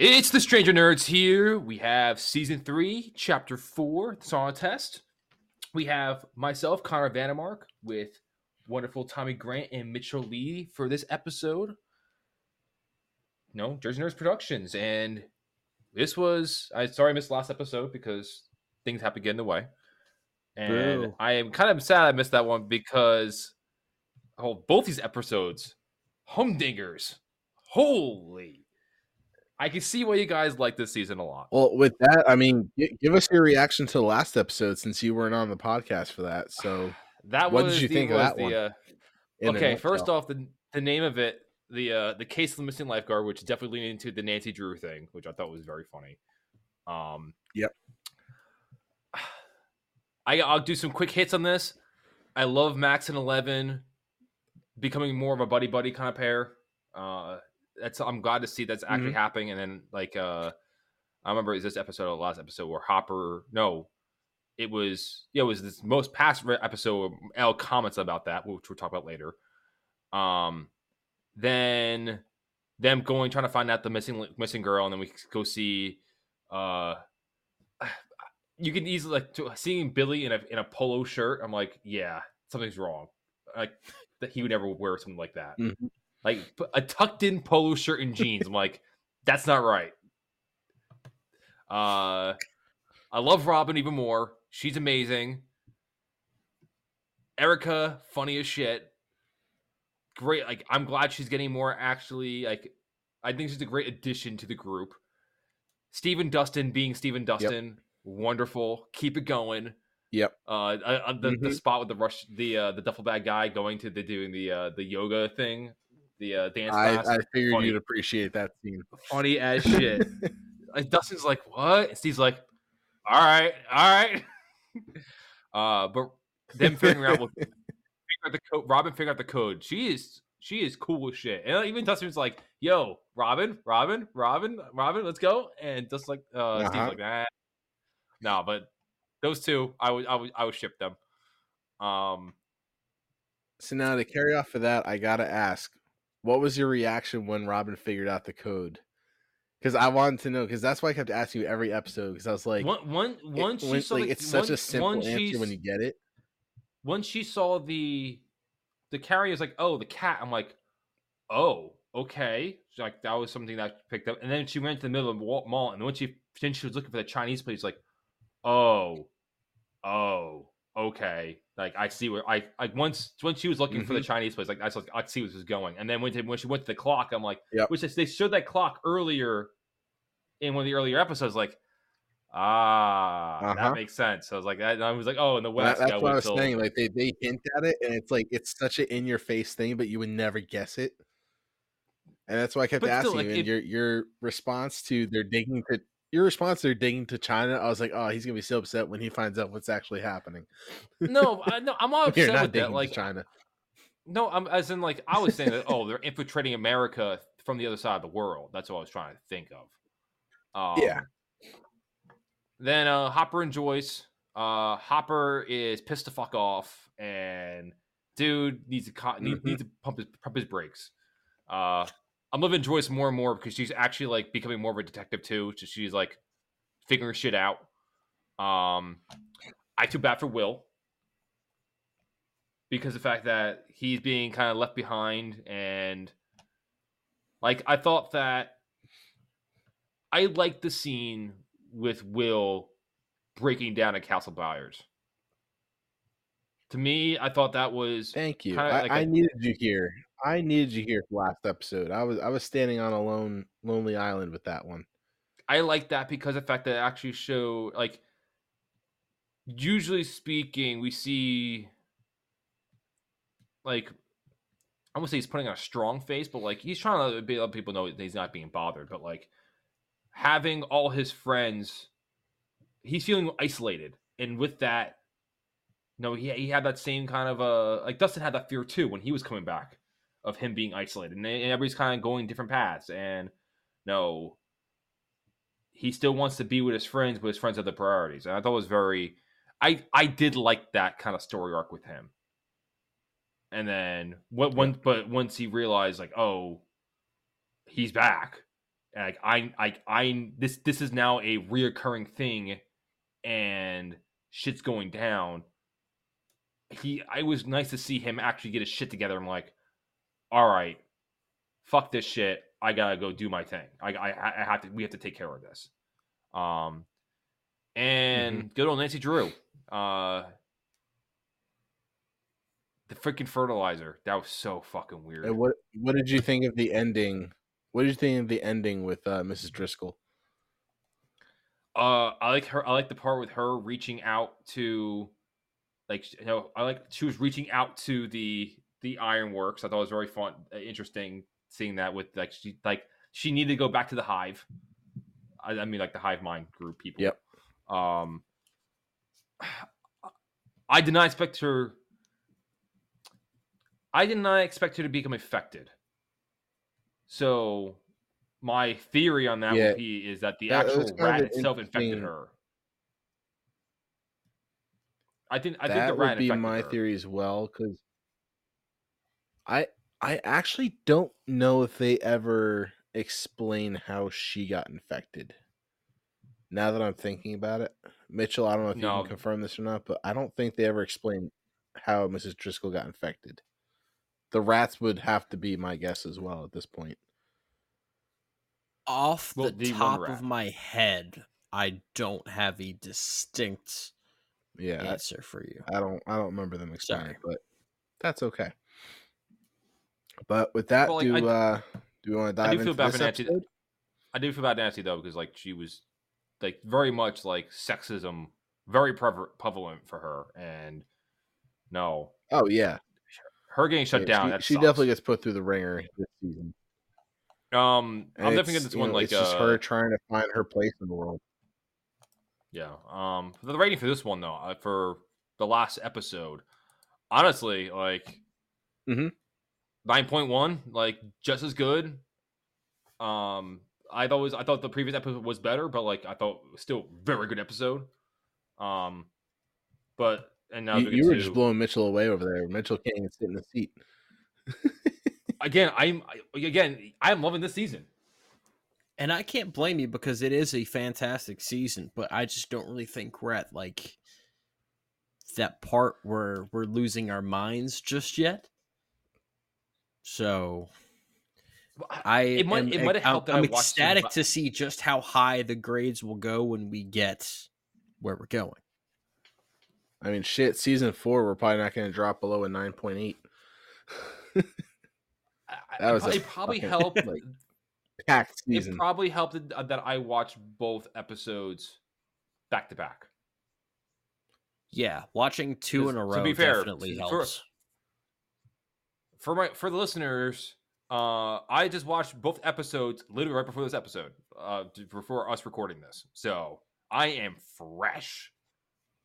It's the Stranger Nerds here. We have season three, chapter four, the Sauna Test. We have myself, Connor Vandemark, with wonderful Tommy Grant and Mitchell Lee for this episode. No, Jersey Nerds Productions. And this was, I sorry I missed last episode because things have to get in the way. And Boo. I am kind of sad I missed that one because oh, both these episodes, humdingers. Holy. I can see why you guys like this season a lot. Well, with that, I mean, give us your reaction to the last episode since you weren't on the podcast for that. So, That What was did you the, think of that the, one? Uh, okay, first off, the the name of it, the uh, the case of the missing lifeguard, which is definitely leaning into the Nancy Drew thing, which I thought was very funny. Um, Yep. I I'll do some quick hits on this. I love Max and Eleven becoming more of a buddy buddy kind of pair. Uh, that's I'm glad to see that's actually Mhm. happening. And then like uh, I remember it was this episode or the last episode where Hopper no, it was yeah, it was this most past episode. Where El comments about that, which we'll talk about later. Um, then them going trying to find out the missing missing girl, and then we go see. Uh, you can easily like to, seeing Billy in a in a polo shirt. I'm like, yeah, something's wrong. Like that he would never wear something like that. Mhm. Like a tucked in polo shirt and jeans. I'm like, that's not right. Uh, I love Robin even more. She's amazing. Erica, funny as shit. Great. Like, I'm glad she's getting more actually. Like, I think she's a great addition to the group. Stephen Dustin being Stephen Dustin, wonderful. Keep it going. Yep. Uh, uh, the, the Mhm. spot with the rush, the uh, the duffel bag guy going to the doing the uh, the yoga thing, the uh, dance I, class. I figured funny. you'd appreciate that scene. funny as shit. like Dustin's like, what? And Steve's like, all right, all right. uh, but them figuring out what figure out the code. Robin figured out the code. She is she is cool as shit. And even Dustin's like, yo, Robin, Robin, Robin, Robin, let's go. And just like uh Steve's Uh-huh. like, nah. No, but those two, I would I would I would ship them. Um So now to carry off of that, I gotta ask, what was your reaction when Robin figured out the code? Because I wanted to know. Because that's why I kept asking you every episode. Because I was like, one one it- once she when- saw like, the- it's such a once- simple once answer when you get it. once she saw the the carrier is like, oh, the cat. I'm like, oh, okay. She's like that was something that picked up. And then she went to the middle of the mall, and when she then she was looking for the Chinese place, like, oh, oh, okay. Like I see where I like once once she was looking for the Mhm. Chinese place, like I was like, I see where this is going. And then when to, when she went to the clock, I'm like, Yep. which is- they showed that clock earlier in one of the earlier episodes, like. Ah, Uh-huh. that makes sense. So I was like, I, I was like, oh, in the That- West, that's yeah, what I was till- saying. Like they, they hint at it, and it's like it's such an in your face thing, but you would never guess it. And that's why I kept But still, asking like, you. And it- your your response to they're digging to your response to digging to China. I was like, oh, he's gonna be so upset when he finds out what's actually happening. no, I, no, I'm not You're upset with that. Like, China. no, I'm as in like I was saying that. Oh, they're infiltrating America from the other side of the world. That's what I was trying to think of. Um, Yeah. Then uh, Hopper and Joyce. Uh, Hopper is pissed the fuck off, and dude needs to need, Mhm. needs to pump his pump his brakes. Uh, I'm loving Joyce more and more because she's actually like becoming more of a detective too. So she's like figuring shit out. Um, I feel bad for Will because the fact that he's being kind of left behind and like I thought that I liked the scene with Will breaking down at Castle Byers. To me, I thought that was Thank you. I, like I a- needed you here. I needed you here last episode. I was I was standing on a lone lonely island with that one. I like that because the fact that it actually show like usually speaking, we see like I won't say he's putting on a strong face, but like he's trying to let people know that he's not being bothered. But like having all his friends, he's feeling isolated, and with that, no, he he had that same kind of uh like Dustin had that fear too when he was coming back of him being isolated, and, everybody's kind of going different paths, and no, he still wants to be with his friends, but his friends have the priorities, and I thought it was very, I I did like that kind of story arc with him. And then what one but once he realized like, oh, he's back, And like I, I, I, this, this is now a reoccurring thing, and shit's going down. He, I was nice to see him actually get his shit together. I'm like, all right, fuck this shit. I gotta go do my thing. I, I, I have to. We have to take care of this. Um, and mm-hmm. good old Nancy Drew. Uh, the freaking fertilizer. That was so fucking weird. And what What did you think of the ending? What did you think of the ending with uh, Mrs. Driscoll? Uh, I like her. I like the part with her reaching out to, like, you know, I like she was reaching out to the the ironworks. I thought it was very fun, uh, interesting seeing that with like she like she needed to go back to the hive. I, I mean, like the hive mind group people. Yep. Um, I did not expect her. I did not expect her to become affected. So, my theory on that yeah. would be is that the actual rat itself infected her. I think I that think the rat would be my theory as well because I I actually don't know if they ever explain how she got infected. Now that I'm thinking about it, Mitchell, I don't know if no. you can confirm this or not, but I don't think they ever explain how Mrs. Driscoll got infected. The rats would have to be my guess as well at this point. Off well, the top of my head, I don't have a distinct yeah answer for you. I don't I don't remember them explaining, Sorry. but that's okay. But with that, well, like, do I, uh do we want to dive I do feel bad for Nancy. Episode? I do feel bad Nancy though because like she was like very much like sexism very prevalent for her and no oh yeah her getting shut yeah, down she, she definitely gets put through the ringer this season um and i'm definitely get this one know, like it's just uh, her trying to find her place in the world yeah um the rating for this one though uh, for the last episode honestly like mm-hmm. 9.1 like just as good um I thought was I thought the previous episode was better, but like I thought still very good episode. Um, but and now you, you were to, just blowing Mitchell away over there. Mitchell can't even sit in the seat. again, I'm again I'm loving this season, and I can't blame you because it is a fantastic season. But I just don't really think we're at like that part where we're losing our minds just yet. So I it might, am, it might have helped. I'm, I'm ecstatic some... to see just how high the grades will go when we get where we're going. I mean, shit. Season four, we're probably not going to drop below a nine point eight. that was it. Probably helped. Like, packed season. It probably helped uh, that I watched both episodes back to back. Yeah, watching two in a row to be fair, definitely helps. For, my for the listeners, uh, I just watched both episodes literally right before this episode, uh, before us recording this. So I am fresh,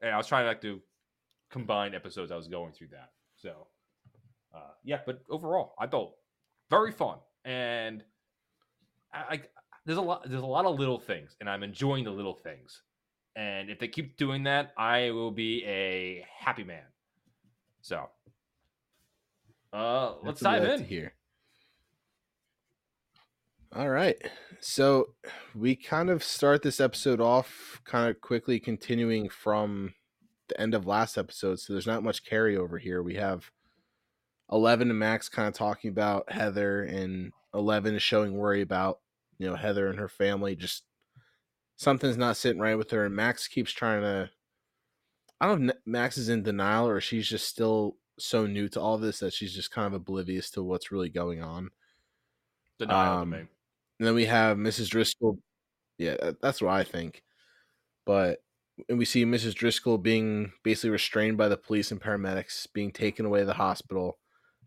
and I was trying to like to combine episodes. I was going through that. So, uh, yeah, but overall, I thought very fun, and I, I there's a lot there's a lot of little things, and I'm enjoying the little things. And if they keep doing that, I will be a happy man. So, uh, let's dive in here. All right. So we kind of start this episode off kind of quickly continuing from the end of last episode. So there's not much carryover here. We have 11 and Max kind of talking about Heather, and 11 is showing worry about, you know, Heather and her family. Just something's not sitting right with her. And Max keeps trying to. I don't know if Max is in denial or she's just still so new to all this that she's just kind of oblivious to what's really going on. Denial um. And then we have Mrs. Driscoll. Yeah, that's what I think. But and we see Mrs. Driscoll being basically restrained by the police and paramedics, being taken away to the hospital.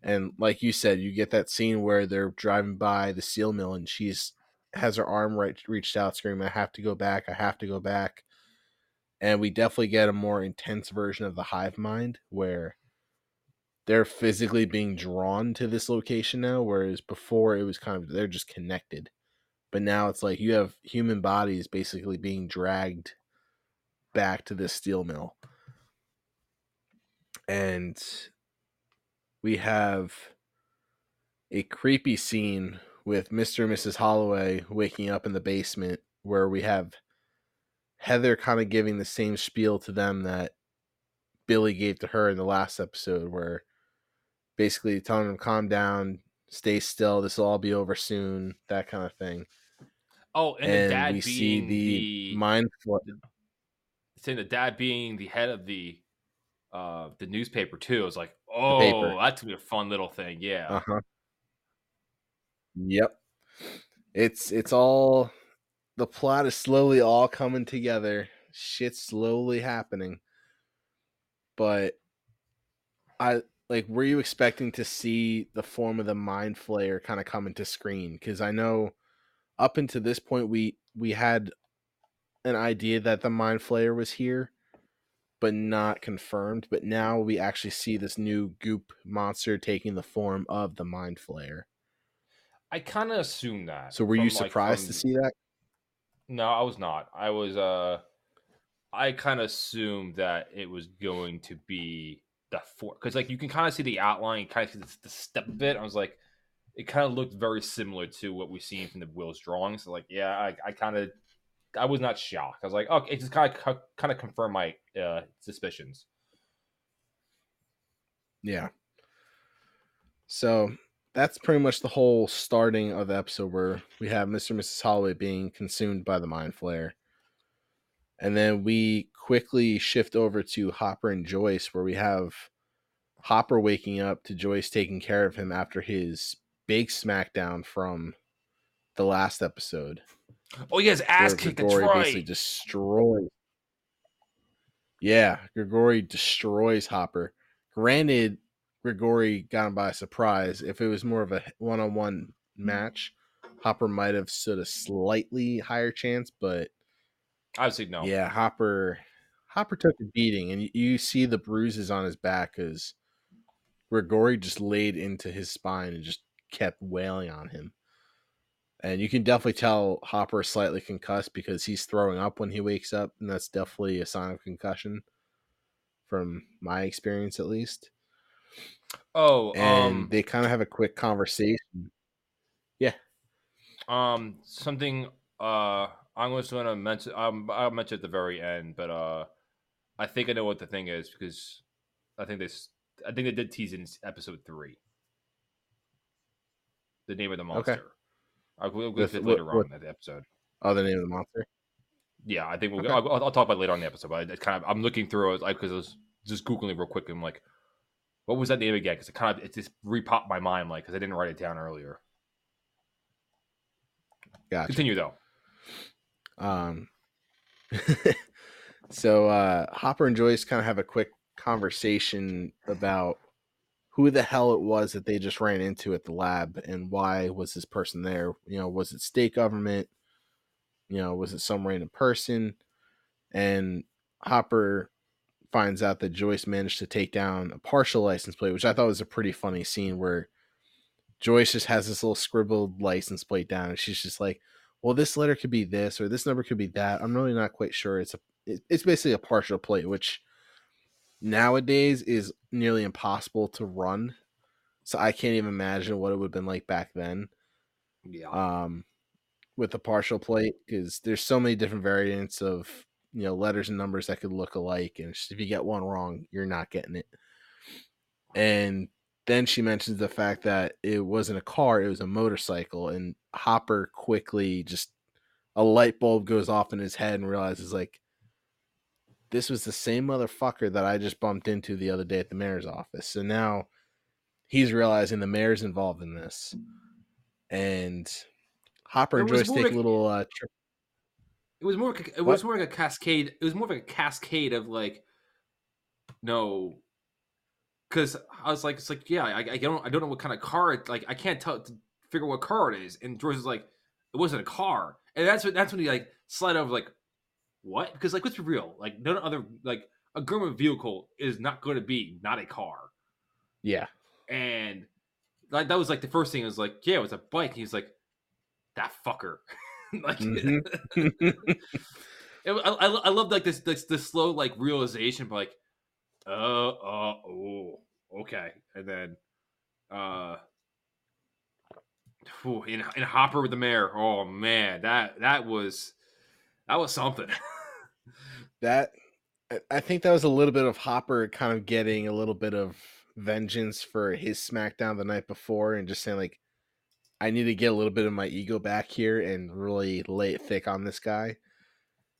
And like you said, you get that scene where they're driving by the steel mill and she's has her arm right reached out, screaming, I have to go back, I have to go back. And we definitely get a more intense version of the hive mind where they're physically being drawn to this location now, whereas before it was kind of they're just connected but now it's like you have human bodies basically being dragged back to this steel mill and we have a creepy scene with Mr. and Mrs. Holloway waking up in the basement where we have Heather kind of giving the same spiel to them that Billy gave to her in the last episode, where basically telling them calm down, stay still, this will all be over soon, that kind of thing. Oh, and, And, the dad we see being the, the, mind fl- saying the dad being the head of the uh the newspaper too. I was like, oh, that's gonna be a fun little thing. Yeah. Uh huh. Yep. It's it's all the plot is slowly all coming together. Shit's slowly happening. But I like were you expecting to see the form of the mind flayer kind of come into screen? Because I know up until this point we we had an idea that the mind flayer was here, but not confirmed. But now we actually see this new goop monster taking the form of the mind flayer. I kind of assumed that. So were you from, like, surprised from- to see that? No, I was not. I was uh I kind of assumed that it was going to be the four because like you can kind of see the outline, kind of see the, the step of it. I was like, it kind of looked very similar to what we've seen from the Will's drawings. So like, yeah, I, I kind of I was not shocked. I was like, okay, it just kind of kind of confirmed my uh suspicions. Yeah. So that's pretty much the whole starting of the episode where we have Mr. and Mrs. Holloway being consumed by the mind flayer. And then we quickly shift over to Hopper and Joyce, where we have Hopper waking up to Joyce taking care of him after his big smackdown from the last episode. Oh, yeah, his ass. That's Grigori basically destroys. Yeah, Grigori destroys Hopper. Granted, Grigori got him by surprise. If it was more of a one-on-one match, Hopper might have stood a slightly higher chance. But Obviously, no. yeah, Hopper, Hopper took a beating, and you, see the bruises on his back because Grigori just laid into his spine and just kept wailing on him. And you can definitely tell Hopper is slightly concussed because he's throwing up when he wakes up, and that's definitely a sign of concussion, from my experience at least. Oh, And um, they kind of have a quick conversation. Yeah. Um, something uh, I'm just gonna mention. Um, I'll mention at the very end, but uh, I think I know what the thing is because I think this. I think they did tease in episode three. The name of the monster. I'll go With- it what- later on what- in the episode. Oh, the name of the monster. Yeah, I think we'll. Okay. I'll, I'll talk about it later on in the episode. But it's kind of. I'm looking through it like because I was just googling real quick. And I'm like, what was that name again? Because it kind of it just repopped my mind like because I didn't write it down earlier. Gotcha. Continue though. Um, so uh, Hopper and Joyce kind of have a quick conversation about who the hell it was that they just ran into at the lab and why was this person there? You know, was it state government? You know, was it some random person? And Hopper finds out that Joyce managed to take down a partial license plate, which I thought was a pretty funny scene where Joyce just has this little scribbled license plate down and she's just like, well, this letter could be this or this number could be that. I'm really not quite sure. It's a it's basically a partial plate, which nowadays is nearly impossible to run. So I can't even imagine what it would have been like back then Yeah. um, with the partial plate because there's so many different variants of you know letters and numbers that could look alike, and if you get one wrong, you're not getting it. And then she mentions the fact that it wasn't a car; it was a motorcycle, and Hopper quickly just a light bulb goes off in his head and realizes like this was the same motherfucker that I just bumped into the other day at the mayor's office. So now he's realizing the mayor's involved in this. And Hopper and It was more like- a little uh, trip. It was more. It was more like a cascade. It was more like a cascade of like, no, because I was like, it's like, yeah, I, I don't, I don't know what kind of car. It, like, I can't tell to figure what car it is. And George is like, it wasn't a car, and that's what that's when he like slid over like, what? Because like, let's be real, like, none other like a government vehicle is not going to be not a car, Yeah. and like that was like the first thing. was like, yeah, it was a bike. He's like, that fucker, like. Mhm. It, I, I, I love like this, this this slow like realization, but like, uh, uh, oh, okay, and then, uh, Ooh, in, in Hopper with the mayor. Oh man, that that was that was something. that I- I think that was a little bit of Hopper kind of getting a little bit of vengeance for his SmackDown the night before and just saying like, I need to get a little bit of my ego back here and really lay it thick on this guy.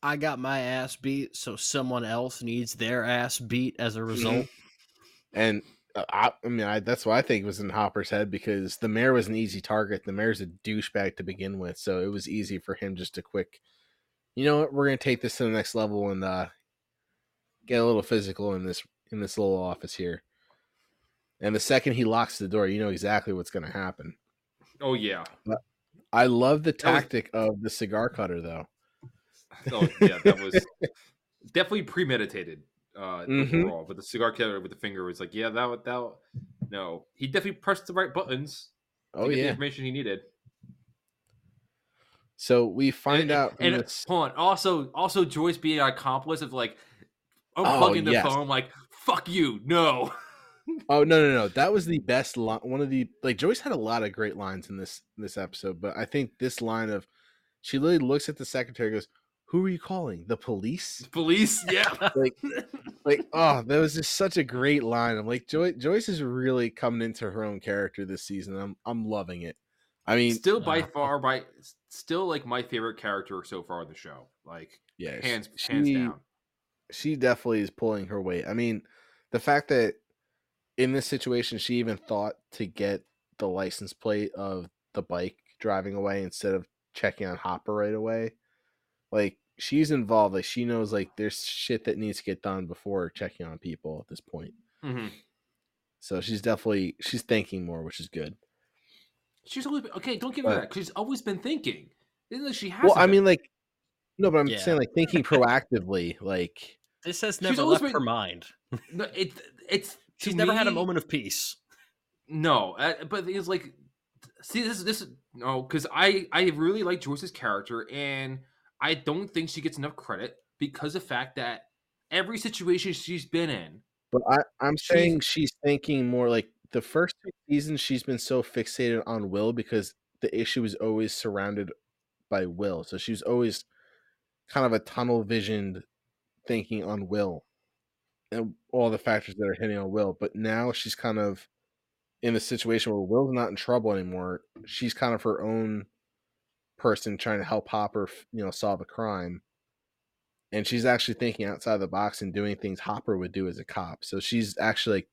I got my ass beat, so someone else needs their ass beat as a result. And uh, I, I mean, I, that's what I think was in Hopper's head because the mayor was an easy target. The mayor's a douchebag to begin with, so it was easy for him just to quick. You know what? We're gonna take this to the next level and uh, get a little physical in this in this little office here. And the second he locks the door, you know exactly what's gonna happen. oh yeah. I love the That was- tactic of the cigar cutter, though. Oh yeah, that was definitely premeditated. Uh, Mhm. overall, but the cigar cutter with the finger was like, yeah, that would that. No, he definitely pressed the right buttons to Oh get the yeah. information he needed. So we find and, out. from and this- hold on, also also Joyce being an accomplice of like Oh, unplugging the yes. phone, like fuck you, no. Oh no no no! That was the best line. One of the like Joyce had a lot of great lines in this this episode, but I think this line of she literally looks at the secretary, and goes, "Who are you calling? The police?" Police, yeah. Like like oh, that was just such a great line. I'm like Joyce Joyce is really coming into her own character this season. I'm I'm loving it. I mean, still by uh, far by still like my favorite character so far in the show. Like yeah, hands she, hands down. she definitely is pulling her weight. I mean, the fact that in this situation she even thought to get the license plate of the bike driving away instead of checking on Hopper right away. Like she's involved. Like she knows like there's shit that needs to get done before checking on people at this point. hmm So she's definitely she's thinking more, which is good. She's always been, okay. Don't give her But- that. 'cause She's always been thinking. Isn't it? She has. Well, I mean like no, but I'm Yeah. saying like thinking proactively, like This has She's never always left been- her mind. no, it, it's She's to never had a moment of peace. No, uh, but it's like, see, this this no, because I I really like Joyce's character, and I don't think she gets enough credit because of the fact that every situation she's been in, But I, I'm She's- saying she's thinking more like the first two seasons she's been so fixated on Will because the issue is always surrounded by Will. So she's always kind of a tunnel visioned thinking on Will and all the factors that are hitting on Will. But now she's kind of in a situation where Will's not in trouble anymore. She's kind of her own person trying to help Hopper, you know, solve a crime and she's actually thinking outside the box and doing things Hopper would do as a cop. So she's actually like,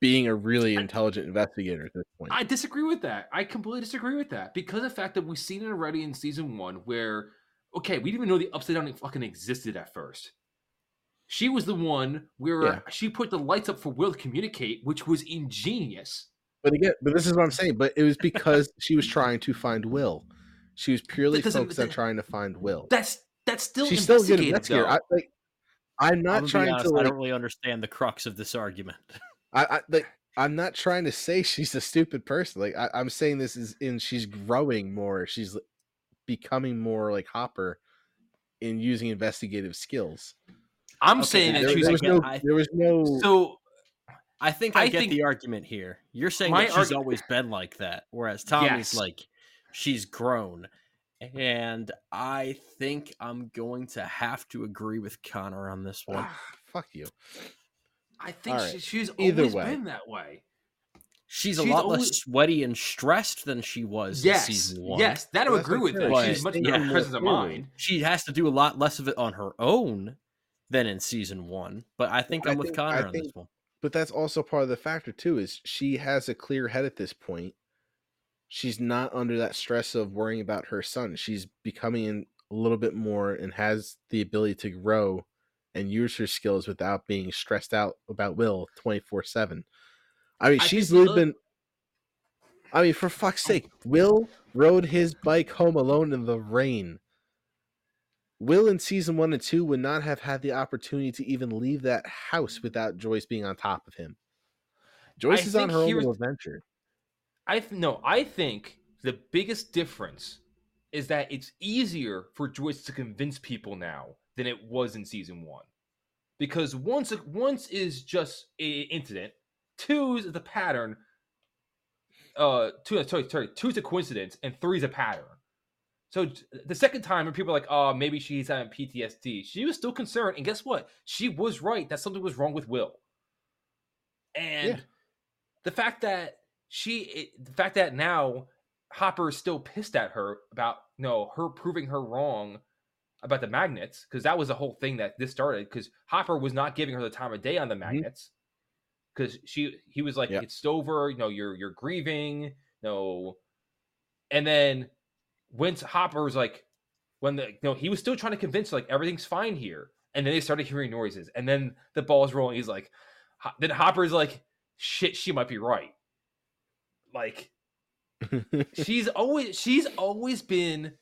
being a really intelligent investigator at this point. I disagree with that. I completely disagree with that because of the fact that we've seen it already in season one, where okay, we didn't even know the upside down fucking existed at first. She was the one where Yeah. she put the lights up for Will to communicate, which was ingenious. but again, but this is what I'm saying. But it was because she was trying to find Will. She was purely That focused on trying to find Will. That's that's still She's still a good investigative, I, like, I'm I'm not trying honest, to I don't really understand the crux of this argument. I, I like. I'm not trying to say she's a stupid person. Like I, I'm saying this is in she's growing more. She's becoming more like Hopper in using investigative skills. I'm Okay, saying I that There, she's there was get- no. I- there was no. so. I think I, I get think- the argument here. You're saying that she's argu- always been like that, whereas Tommy's Yes. like she's grown. And I think I'm going to have to agree with Connor on this one. Ah, fuck you. I think All right. she, she's Either always way. been that way. She's a lot always- less sweaty and stressed than she was Yes, in season one. yes, that I Well, agree with. I'm That she's much Yeah. more presence of mind. She has to do a lot less of it on her own than in season one. But I think I I'm with Connor I on this one. But that's also part of the factor too. Is she has a clear head at this point. She's not under that stress of worrying about her son. She's becoming a little bit more and has the ability to grow and use her skills without being stressed out about Will twenty four seven. I mean, I she's think the really other- been. I mean, for fuck's oh. sake, Will rode his bike home alone in the rain. Will in season one and two would not have had the opportunity to even leave that house without Joyce being on top of him. Joyce I is on her own little adventure. I th- no, I think the biggest difference is that it's easier for Joyce to convince people now than it was in season one, because once once is just a incident, two is the pattern. uh two sorry, sorry two's a coincidence and three's a pattern. So the second time, when people are like, "Oh, maybe she's having PTSD," she was still concerned, and guess what? She was right that something was wrong with Will. And Yeah. the fact that she, it, the fact that now Hopper is still pissed at her about you know her proving her wrong about the magnets because that was the whole thing that this started because Hopper was not giving her the time of day on the mm-hmm. magnets. Because she he was like Yeah. it's over you know you're you're grieving no and then when Hopper was like when the you know he was still trying to convince her, like everything's fine here. And then they started hearing noises. And then the ball's rolling. He's like Ho- then Hopper's like shit she might be right. Like she's always she's always been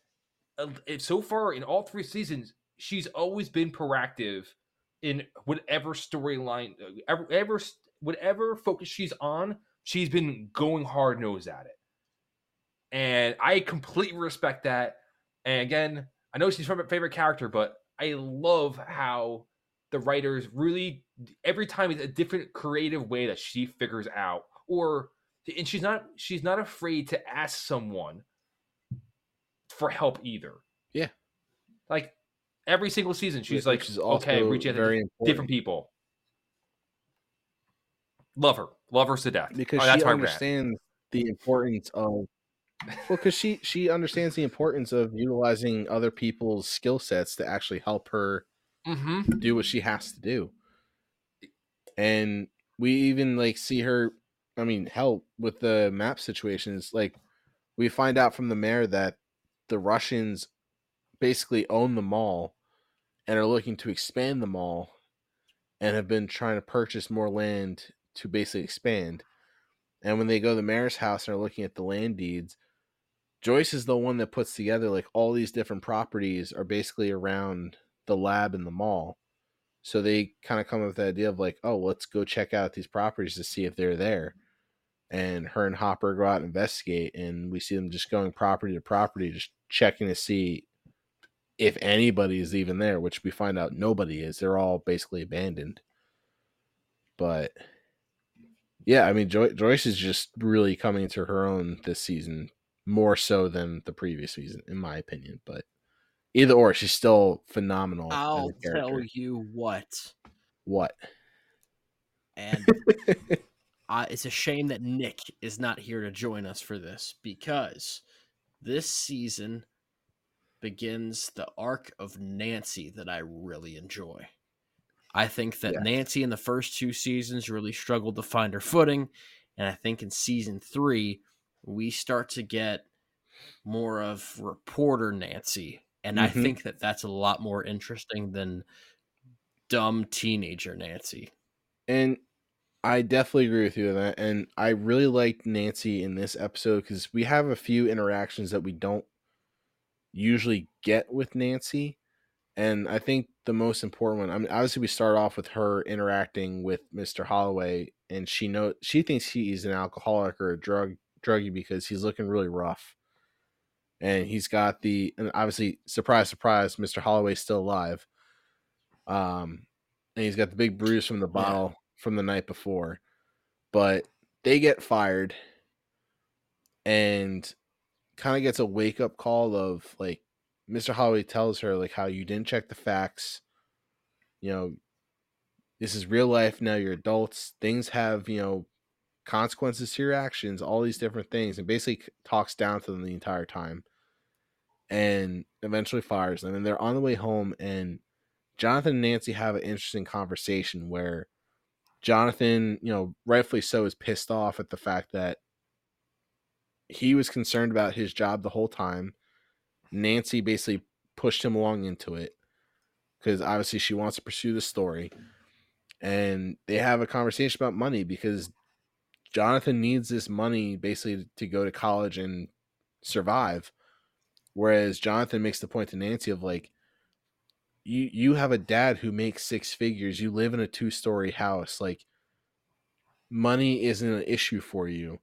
so far in all three seasons she's always been proactive in whatever storyline uh, ever, ever whatever focus she's on she's been going hard nose at it. And i completely respect that. And again i know she's my favorite character but i love how the writers really every time it's a different creative way that she figures out or and she's not she's not afraid to ask someone for help either. Yeah. Like every single season, she's Which like, okay, reach out to different people. Love her, love her to death. because Oh, that's she understands the importance of well because she she understands the importance of utilizing other people's skill sets to actually help her Mhm. do what she has to do and we even like see her i mean help with the map situations like we find out from the mayor that the russians basically own the mall and are looking to expand the mall and have been trying to purchase more land to basically expand and when they go to the mayor's house and are looking at the land deeds joyce is the one that puts together like all these different properties are basically around the lab and the mall so they kind of come up with the idea of like, oh, let's go check out these properties to see if they're there. And her and Hopper go out and investigate, and we see them just going property to property, just checking to see if anybody is even there, which we find out nobody is. They're all basically abandoned. But yeah, I mean, Joy- Joyce is just really coming into her own this season, more so than the previous season, in my opinion. But either or, she's still phenomenal. I'll tell you what. what. And I, it's a shame that Nick is not here to join us for this because this season begins the arc of Nancy that I really enjoy. I think that Yes. Nancy in the first two seasons really struggled to find her footing. And I think in season three, we start to get more of reporter Nancy. And I Mhm. think that that's a lot more interesting than dumb teenager Nancy. And I definitely agree with you on that. And I really liked Nancy in this episode because we have a few interactions that we don't usually get with Nancy. And I think the most important one, I mean, obviously we start off with her interacting with Mr. Holloway, and she know she thinks he's an alcoholic or a drug druggie because he's looking really rough. And he's got the and obviously surprise, surprise, Mr. Holloway's still alive. Um and he's got the big bruise from the bottle from the night before. But they get fired and kind of gets a wake up call of like Mr. Holloway tells her like how you didn't check the facts. You know, this is real life now, you're adults. Things have, you know, consequences to your actions, all these different things, and basically talks down to them the entire time. And eventually fires them. And they're on the way home and Jonathan and Nancy have an interesting conversation where Jonathan, you know, rightfully so, is pissed off at the fact that he was concerned about his job the whole time. Nancy basically pushed him along into it because obviously she wants to pursue the story. And they have a conversation about money because Jonathan needs this money basically to go to college and survive. Whereas Jonathan makes the point to Nancy of like, you you have a dad who makes six figures. You live in a two story house. Like, money isn't an issue for you.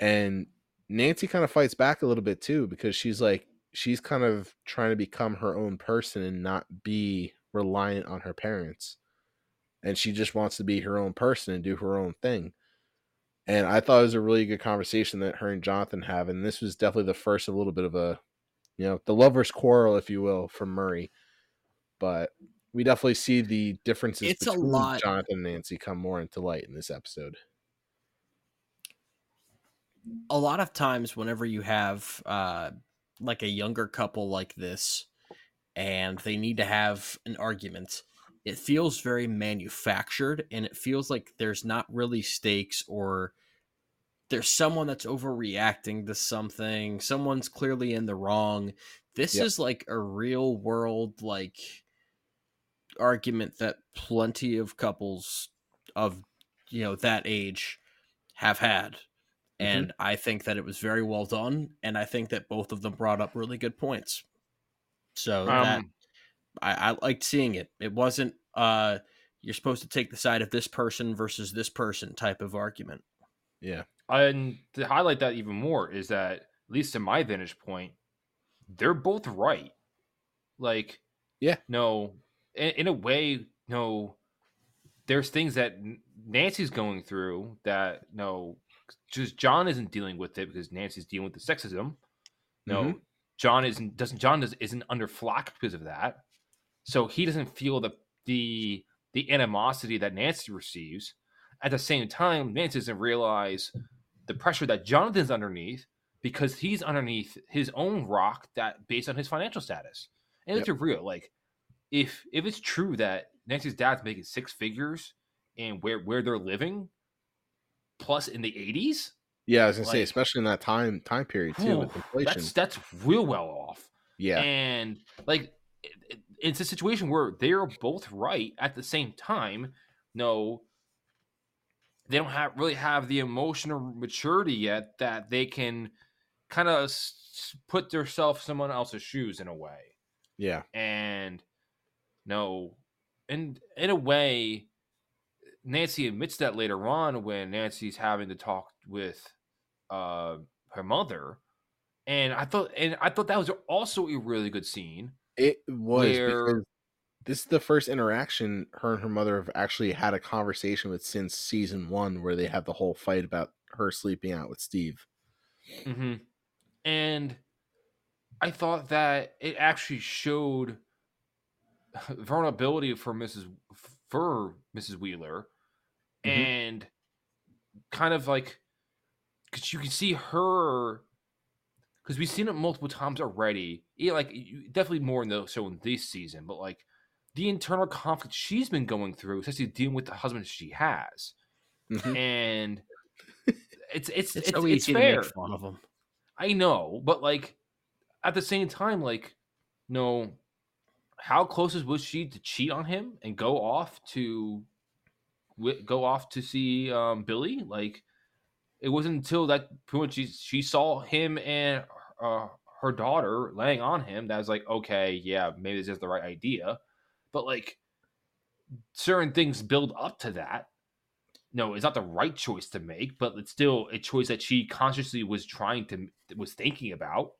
And Nancy kind of fights back a little bit too because she's like she's kind of trying to become her own person and not be reliant on her parents. And she just wants to be her own person and do her own thing. And I thought it was a really good conversation that her and Jonathan have. And this was definitely the first a little bit of a, you know, the lover's quarrel, if you will, from Murray. But we definitely see the differences It's a between lot- Jonathan and Nancy come more into light in this episode. a lot of times whenever you have uh like a younger couple like this and they need to have an argument it feels very manufactured and it feels like there's not really stakes or there's someone that's overreacting to something someone's clearly in the wrong this Yep. is like a real world like argument that plenty of couples of you know that age have had Mhm. and I think that it was very well done, and I think that both of them brought up really good points. So that Um, I, I liked seeing it. It wasn't uh you're supposed to take the side of this person versus this person type of argument. Yeah. and to highlight that even more is that, at least in my vantage point, they're both right. Like, Yeah. no, in, in a way, no, there's things that Nancy's going through that no, just John isn't dealing with it because Nancy's dealing with the sexism. No, Mhm. John isn't doesn't John does, isn't under flack because of that, so he doesn't feel the the the animosity that Nancy receives. At the same time, Nancy doesn't realize the pressure that Jonathan's underneath because he's underneath his own rock that based on his financial status. And Yep. it's real. Like if if it's true that Nancy's dad's making six figures and where where they're living, plus in the eighties, Yeah, I was gonna say, especially in that time time period too, with inflation. that's that's real well off. yeah, And like it, it- it's a situation where they're both right at the same time. No, they don't have really have the emotional maturity yet that they can kind of s- put themselves someone else's shoes in a way. yeah, And no, and in a way, Nancy admits that later on when Nancy's having to talk with uh, her mother. And I thought, and I thought that was also a really good scene. it was Where- this is the first interaction her and her mother have actually had a conversation with since season one, where they had the whole fight about her sleeping out with Steve. hmm And I thought that it actually showed vulnerability for Mrs. for Mrs. Wheeler, Mhm. and kind of like because you can see her because we've seen it multiple times already. Yeah, like definitely more in the so in this season, but like the internal conflict she's been going through, especially dealing with the husband she has, Mhm. and it's it's It's, so it's fair. fun of them. I know, but like at the same time, like no, how close was she to cheat on him and go off to go off to see um, Billy? Like it wasn't until that point she she saw him and uh, her daughter laying on him that was like, okay, yeah, maybe this is the right idea, but like certain things build up to that. No, it's not the right choice to make, but it's still a choice that she consciously was trying to was thinking about.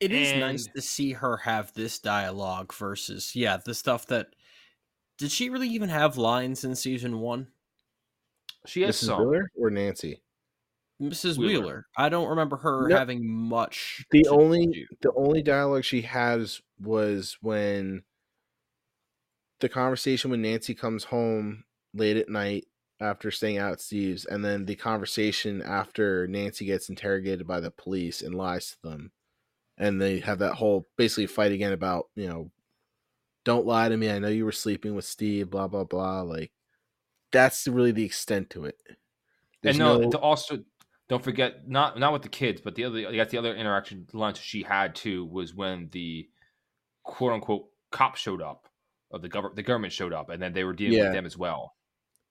It is nice to see her have this dialogue versus yeah, the stuff that did she really even have lines in season one? She has Mrs. some. Wheeler or Nancy? Mrs. Wheeler. Wheeler. I don't remember her No. having much. The only do. the only dialogue she has was when the conversation when Nancy comes home late at night after staying out at Steve's, and then the conversation after Nancy gets interrogated by the police and lies to them, and they have that whole basically fight again about you know, don't lie to me. I know you were sleeping with Steve. Blah blah blah. Like that's really the extent to it. There's and no, no- to also don't forget not not with the kids, but the other I guess the other interaction lunch she had too was when the quote unquote cop showed up, or the government the government showed up, and then they were dealing Yeah. with them as well.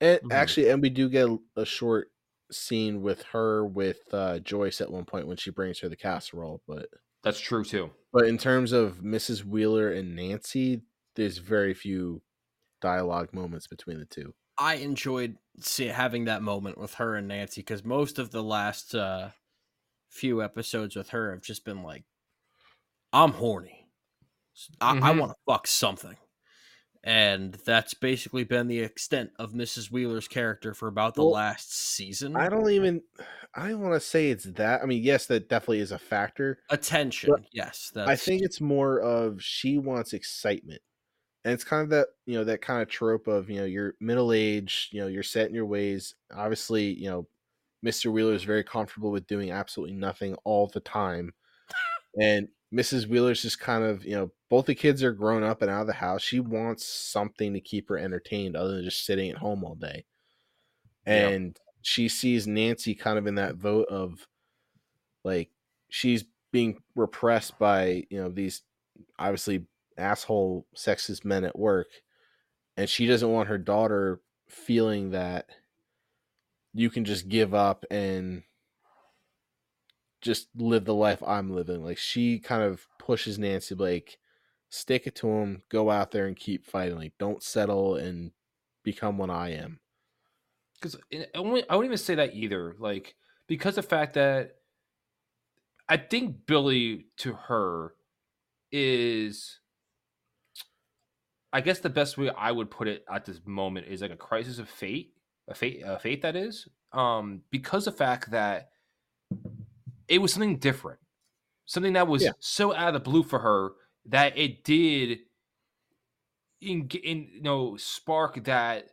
And Mhm. actually, and we do get a- a short scene with her with uh, Joyce at one point when she brings her the casserole. But That's true too. but in terms of Mrs. Wheeler and Nancy, there's very few dialogue moments between the two. I enjoyed see, having that moment with her and Nancy because most of the last uh, few episodes with her have just been like, "I'm horny, I, I Mhm. want to fuck something," And that's basically been the extent of Mrs. Wheeler's character for about the Well, last season. I don't even. I don't want to say it's that. I mean, yes, that definitely is a factor. Attention, yes. That's, I think it's more of she wants excitement. And it's kind of that, you know, that kind of trope of, you know, you're middle aged, you know, you're set in your ways. Obviously, you know, Mr. Wheeler is very comfortable with doing absolutely nothing all the time. And Mrs. Wheeler's just kind of, you know, both the kids are grown up and out of the house. She wants something to keep her entertained other than just sitting at home all day. And she sees Nancy kind of in that vote of like she's being repressed by, you know, these obviously asshole sexist men at work and she doesn't want her daughter feeling that you can just give up and just live the life I'm living. Like she kind of pushes Nancy like stick it to him, go out there and keep fighting. Like don't settle and become what I am. because I wouldn't I wouldn't even say that either. Like because the fact that I think Billy to her is, I guess the best way I would put it at this moment is like a crisis of fate, a fate, a fate that is, um, because the fact that it was something different, something that was Yeah. so out of the blue for her that it did, in, in you know, spark that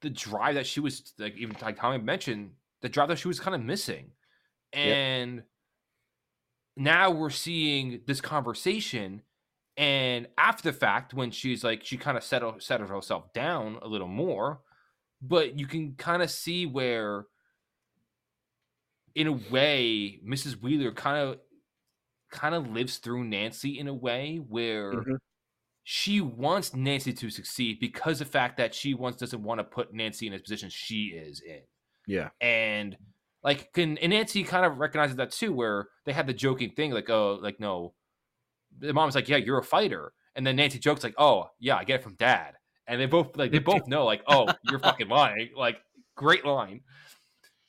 the drive that she was like even like Tommy mentioned the drive that she was kind of missing and now we're seeing this conversation and after the fact when she's like she kind of settled settled herself down a little more but you can kind of see where in a way mrs wheeler kind of kind of lives through nancy in a way where Mhm. she wants Nancy to succeed because the fact that she wants doesn't want to put Nancy in a position she is in. Yeah. And like can and Nancy kind of recognizes that too, where they had the joking thing, like, oh, like no. The mom's like, Yeah, you're a fighter. And then Nancy jokes like, Oh, yeah, I get it from dad. And they both like they both know, like, oh, you're fucking lying. Like, great line.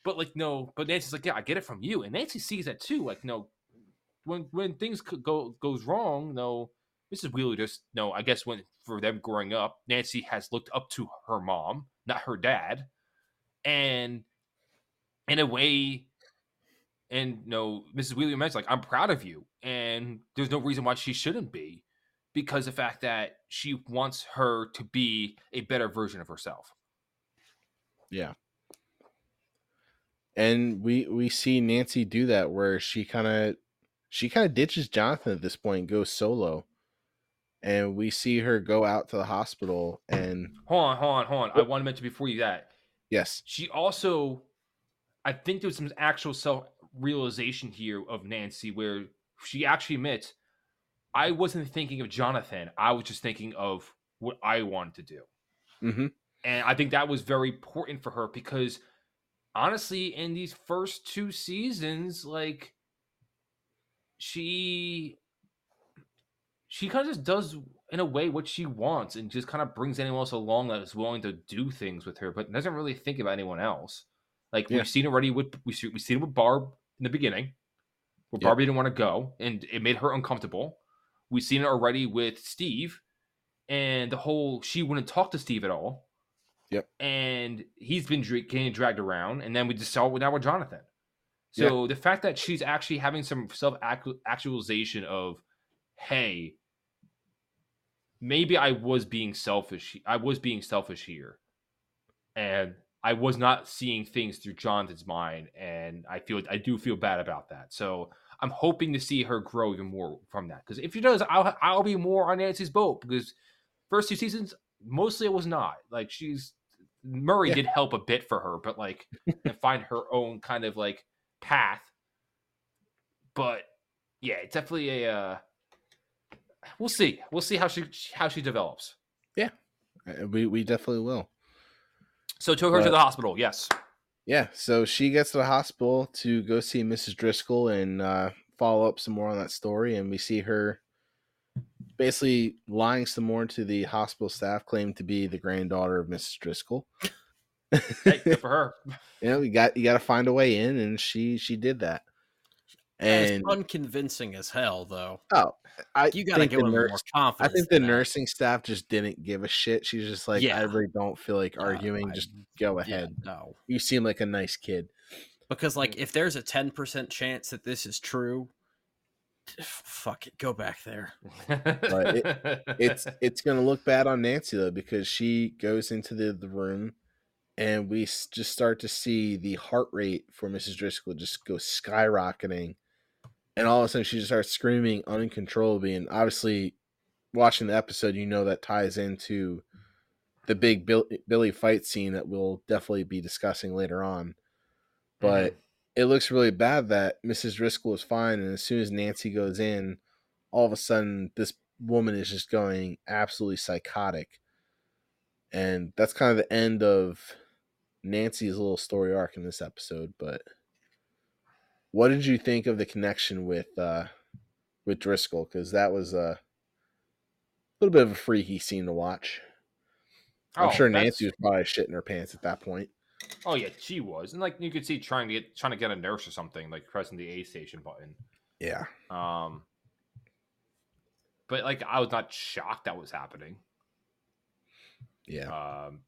But like, no, but Nancy's like, Yeah, I get it from you. And Nancy sees that too. Like, no, when when things go goes wrong, no, Mrs. Wheeler just no, I guess when for them growing up, Nancy has looked up to her mom, not her dad, and in a way, and no, Mrs. Wheeler mentioned like I'm proud of you, and there's no reason why she shouldn't be, because the fact that she wants her to be a better version of herself. Yeah. And we we see Nancy do that where she kind of she kind of ditches Jonathan at this point and goes solo. And we see her go out to the hospital and Hold on, hold on, hold on. I want to mention before you that yes, she also i think there was some actual self realization here of nancy where she actually admits i wasn't thinking of jonathan i was just thinking of what i wanted to do hmm and i think that was very important for her because honestly in these first two seasons like she she kind of just does in a way what she wants and just kind of brings anyone else along that is willing to do things with her but doesn't really think about anyone else like Yeah. we've seen already with we see, we've seen it with barb in the beginning where Yep. barbie didn't want to go and it made her uncomfortable we've seen it already with steve and the whole she wouldn't talk to steve at all Yep. and he's been dra- getting dragged around and then we just saw it now with jonathan. So the fact that she's actually having some self actualization of hey maybe i was being selfish i was being selfish here and i was not seeing things through jonathan's mind and i feel i do feel bad about that. So i'm hoping to see her grow even more from that because if she does i'll i'll be more on nancy's boat because first two seasons mostly it was not. Like she's murray Yeah. did help a bit for her but like find her own kind of like path but yeah it's definitely a uh we'll see we'll see how she how she develops Yeah, we we definitely will. so took her to the hospital yes Yeah, so she gets to the hospital to go see Mrs. Driscoll and uh, follow up some more on that story, and we see her basically lying some more to the hospital staff, claiming to be the granddaughter of Mrs. Driscoll. hey, good for her you know, you got you got to find a way in, and she she did that. It's And unconvincing as hell, though. oh, I You gotta think go the more nurse, confidence. I think the that. nursing staff just didn't give a shit. She's just like, Yeah. I really don't feel like Uh, arguing. I- just go Yeah, ahead. no, You seem like a nice kid. because like if there's a ten percent chance that this is true, f- fuck it, go back there. It's it's gonna look bad on Nancy though because she goes into the, the room, and we just start to see the heart rate for Mrs. Driscoll just go skyrocketing, and all of a sudden she just starts screaming uncontrollably. And obviously, watching the episode, you know that ties into the big Bill, Billy fight scene that we'll definitely be discussing later on. But mm-hmm. It looks really bad that Mrs. Driscoll is fine, and as soon as Nancy goes in, all of a sudden this woman is just going absolutely psychotic. And that's kind of the end of Nancy's little story arc in this episode. But what did you think of the connection with uh with Driscoll? Because that was a little bit of a freaky scene to watch. I'm Oh, sure Nancy was probably shitting her pants at that point. Oh yeah, she was, and like you could see trying to get trying to get a nurse or something, like pressing the A station button. Yeah. Um, but like I was not shocked that was happening. Yeah. Um,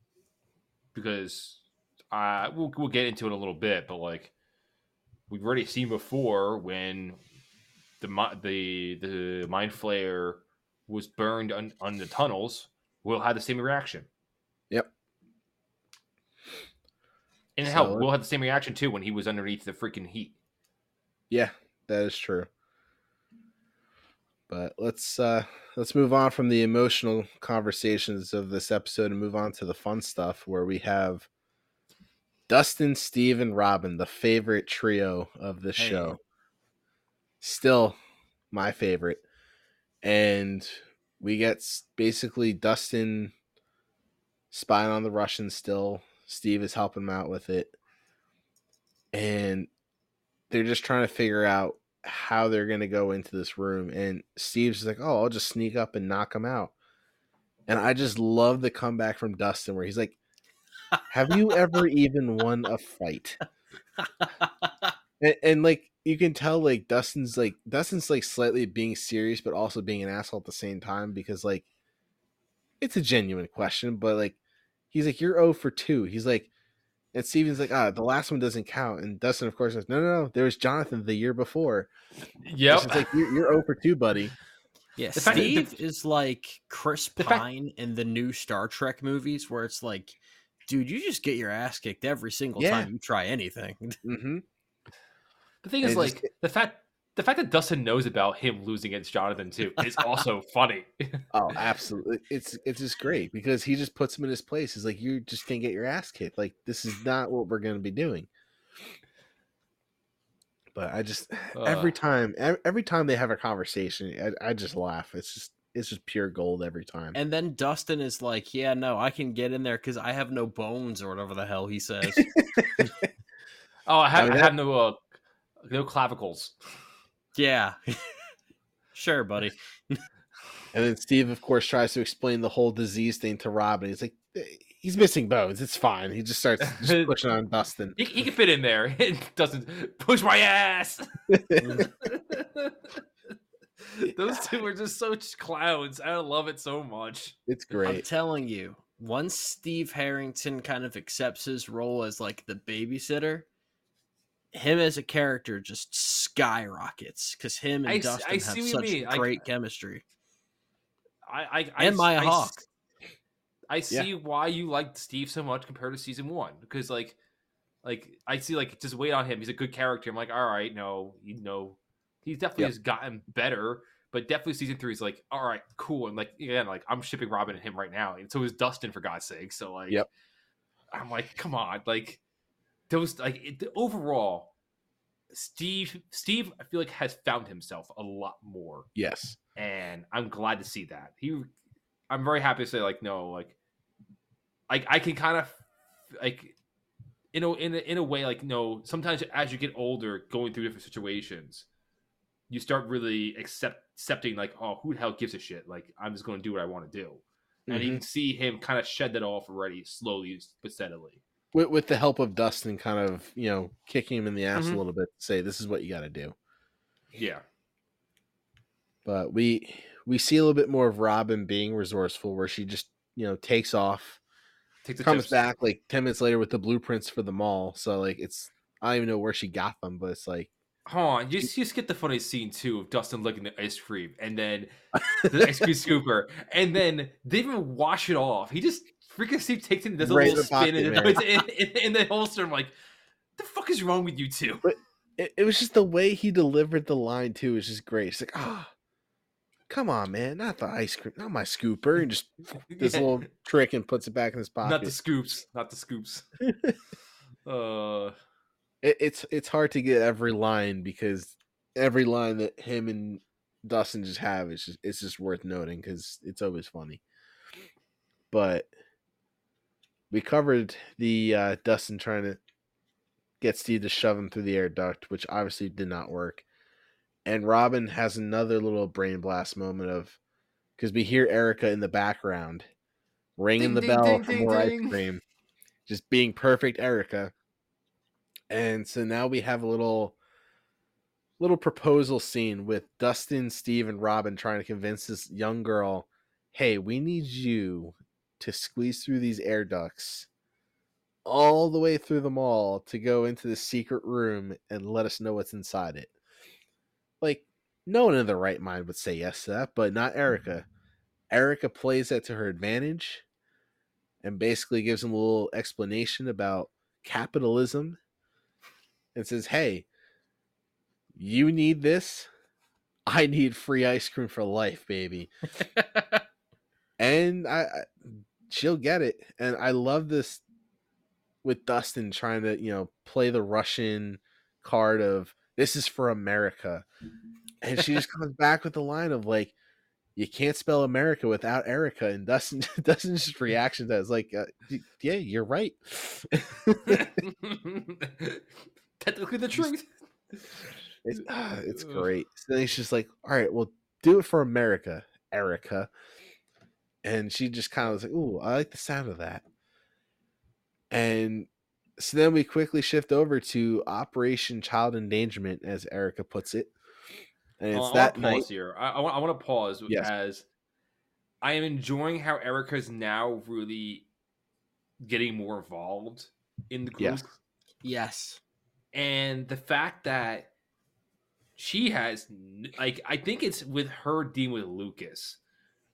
because I we'll we'll get into it a little bit, but like we've already seen before when the the the mind flayer was burned on, on the tunnels, we'll have the same reaction. Yep. And So- hell, we'll have the same reaction too when he was underneath the freaking heat. Yeah, that is true. But let's uh let's move on from the emotional conversations of this episode and move on to the fun stuff where we have Dustin, Steve, and Robin, the favorite trio of the Hey. show. Still my favorite. And we get basically Dustin spying on the Russians still. Steve is helping him out with it. And they're just trying to figure out how they're going to go into this room. And Steve's like, oh, I'll just sneak up and knock him out. And I just love the comeback from Dustin where he's like, have you ever even won a fight? And, and like, you can tell like Dustin's like Dustin's like slightly being serious, but also being an asshole at the same time because like it's a genuine question, but like he's like, You're 0 for two. He's like, and Steven's like, ah, the last one doesn't count. And Dustin, of course, says, No, no, no, there was Jonathan the year before. Yep. It's like you're, you're 0 for two, buddy. Yeah, The fact the- Steve is like Chris The fact- Pine in the new Star Trek movies, where it's like, dude, you just get your ass kicked every single Yeah. time you try anything. Mm-hmm. The thing And is, it just- like the fact the fact that Dustin knows about him losing against Jonathan too is also funny. Oh, absolutely. It's it's just great because he just puts him in his place. He's like, You're just can't get your ass kicked. Like this is not what we're going to be doing. But I just every Uh, time every time they have a conversation, I, I just laugh. It's just it's just pure gold every time. And then Dustin is like, yeah, no, I can get in there because I have no bones or whatever the hell he says. oh, I have, mean, I that- no uh, no clavicles. Yeah. sure, buddy. And then Steve, of course, tries to explain the whole disease thing to Robin. He's like, "Eh, he's missing bones. It's fine. He just starts just pushing on Dustin. He, he can fit in there. It doesn't push my ass. Those two are just such clowns. I love it so much. It's great. I'm telling you, once Steve Harrington kind of accepts his role as like the babysitter, him as a character just skyrockets because him and I s- Dustin I have see such mean. I- great chemistry. I, I, I And Maya I, Hawke. I see why you liked Steve so much compared to season one because like, like I see like just wait on him. He's a good character. I'm like, all right, no, you know, he's definitely Yep. has gotten better. But definitely season three is like, all right, cool. And like again, like I'm shipping Robin and him right now, and so is Dustin for God's sake. So like, Yep. I'm like, come on, like those like it, overall, Steve, Steve, I feel like has found himself a lot more Yes. and I'm glad to see that. He, I'm very happy to say like no, like, like I can kind of like, you know, in a, in a way like no. Sometimes as you get older, going through different situations, you start really accept accepting like oh who the hell gives a shit like I'm just going to do what I want to do, and you Mhm. can see him kind of shed that off already slowly but steadily. With, with the help of Dustin, kind of you know kicking him in the ass Mhm. a little bit, say this is what you got to do. Yeah. But we we see a little bit more of Robin being resourceful, where she just you know takes off, Take the comes tips. back like ten minutes later with the blueprints for the mall. So like it's I don't even know where she got them, but it's like Hold on, you just, you just get the funny scene too of Dustin licking the ice cream and then the ice cream scooper, and then they even wash it off. He just freaking Steve takes it and does a little spin and in, in, in the holster. I'm like, the fuck is wrong with you two? it, it was just the way he delivered the line too. It's just great. It's like ah. Come on, man! Not the ice cream, not my scooper, and just this little trick and puts it back in his pocket. not the scoops, not the scoops. uh, it, it's it's hard to get every line because every line that him and Dustin just have is just it's just worth noting because it's always funny. But we covered the uh, Dustin trying to get Steve to shove him through the air duct, which obviously did not work. And Robin has another little brain blast moment of because we hear Erica in the background ringing Ding, the ding, bell ding, for more ice cream, just being perfect Erica. And so now we have a little little proposal scene with Dustin, Steve, and Robin trying to convince this young girl, hey, we need you to squeeze through these air ducts all the way through the mall to go into the secret room and let us know what's inside it. Like, no one in their right mind would say yes to that, but not Erica. Mm-hmm. Erica plays that to her advantage and basically gives him a little explanation about capitalism and says, Hey, you need this. I need free ice cream for life, baby. and I, I she'll get it. And I love this with Dustin trying to, you know, play the Russian card of this is for America. And she just comes back with the line of like, you can't spell America without Erica. And Dustin, Dustin's just reaction to that is like, uh, yeah, you're right. technically the truth. It's, ah, it's great. So then he's just like, all right, well, do it for America, Erica. And she just kind of was like, ooh, I like the sound of that. And so then we quickly shift over to Operation Child Endangerment, as Erica puts it. And it's Uh, I that want to night. here. I, I, want, I want to pause Yes. as I am enjoying how Erica's now really getting more involved in the group, Yes. yes. and the fact that she has like I think it's with her dealing with Lucas,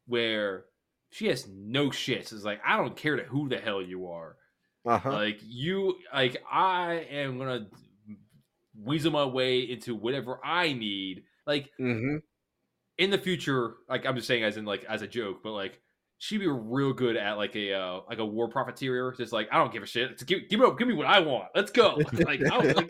where she has no shits. It's like I don't care to who the hell you are. Uh-huh. Like you, like I am gonna weasel my way into whatever I need. Like hmm in the future, like I'm just saying as in like as a joke, but like she'd be real good at like a uh, like a war profiteer. Just like I don't give a shit. Give, give me give me what I want. Let's go. Like, I was like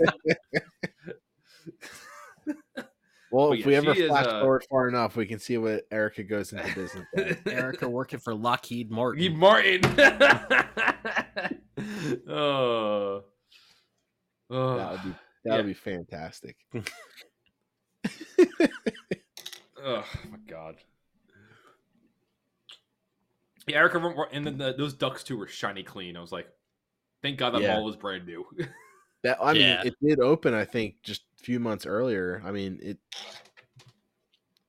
Well, But if yeah, we ever she is, flash uh, forward far enough, we can see what Erica goes into business. Erica working for Lockheed Martin. you Martin. oh. Oh. That would be that would Yeah. be fantastic. Oh my god. Yeah, Erica, were- were- and then the, those ducks too were shiny clean. I was like, thank God that Yeah. mall was brand new. That I mean, Yeah. it did open. I think just a few months earlier. I mean, it.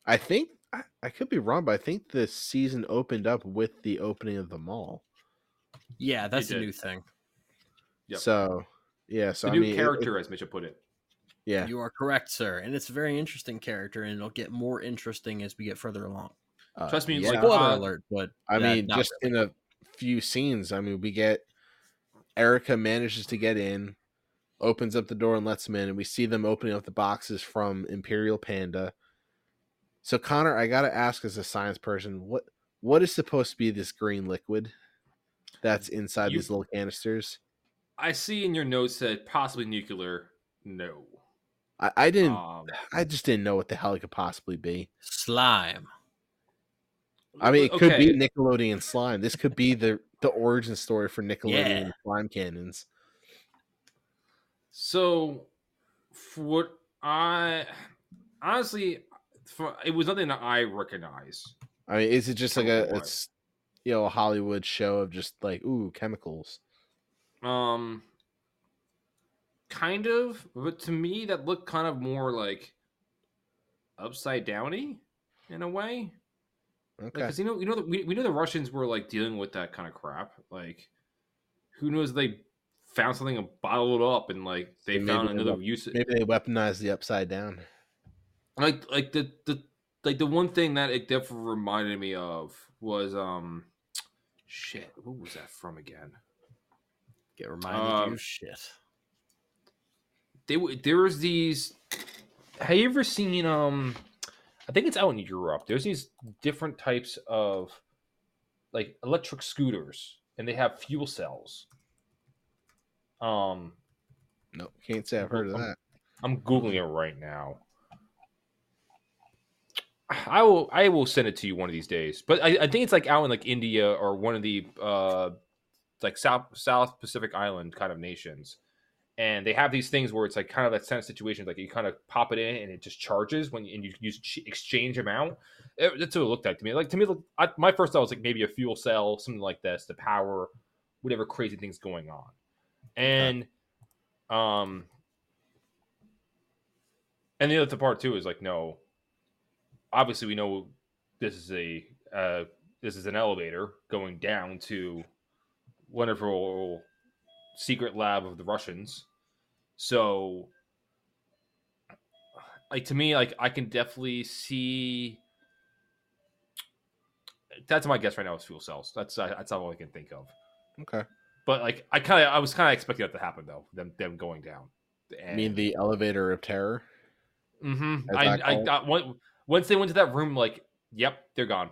I think I, I could be wrong, but I think the season opened up with the opening of the mall. Yeah, that's a new thing. Yep. So yeah, so the I new mean, it- it- character, as Mitchell put it. yeah, You are correct, sir. And it's a very interesting character, and it'll get more interesting as we get further along. uh, Trust me, yeah. like, Spoiler uh, alert, but I mean, just really. in a few scenes. I mean, we get Erica manages to get in, opens up the door and lets them in, and we see them opening up the boxes from Imperial Panda. So Connor, I gotta ask as a science person, what what is supposed to be this green liquid that's inside You- these little canisters? I see in your notes that possibly nuclear. No. I, I didn't Um, I just didn't know what the hell it could possibly be. slime. I mean, it could be Nickelodeon slime. This could be the the origin story for Nickelodeon Yeah. slime cannons. So, for what I honestly, for, it was nothing that I recognize. I mean, is it just like a it's you know a Hollywood show of just like ooh chemicals? Um, kind of, but to me, that looked kind of more like upside downy in a way. Okay. Because you know, you know, the, we, we know the Russians were like dealing with that kind of crap. Like, who knows? They found something and bottled it up, and like they Maybe found another wep- use. Maybe they weaponized the upside down. Like, like the the like the one thing that it definitely reminded me of was um, shit. What was that from again? Get reminded Um, you shit. They there was these. Have you ever seen um? I think it's out in Europe. There's these different types of like electric scooters, and they have fuel cells. Um, No, can't say I've heard of Um, that. I'm googling it right now. I will I will send it to you one of these days. But I, I think it's like out in like India or one of the uh like South South Pacific Island kind of nations. And they have these things where it's like kind of that sense situation, like you kind of pop it in and it just charges when you, and you use exchange amount. It, that's what it looked like to me. Like to me, I, my first thought was like maybe a fuel cell, something like this, to power whatever crazy things going on. And um, and the other part too is like, no, obviously we know this is a uh, this is an elevator going down to wonderful secret lab of the Russians. So, like to me, like I can definitely see. That's my guess right now is fuel cells. That's uh, that's all I can think of. Okay. But like I kind of I was kind of expecting that to happen though. Them them going down. I mean the elevator of terror. Mm-hmm. I, I I got one once they went to that room, like, yep, they're gone.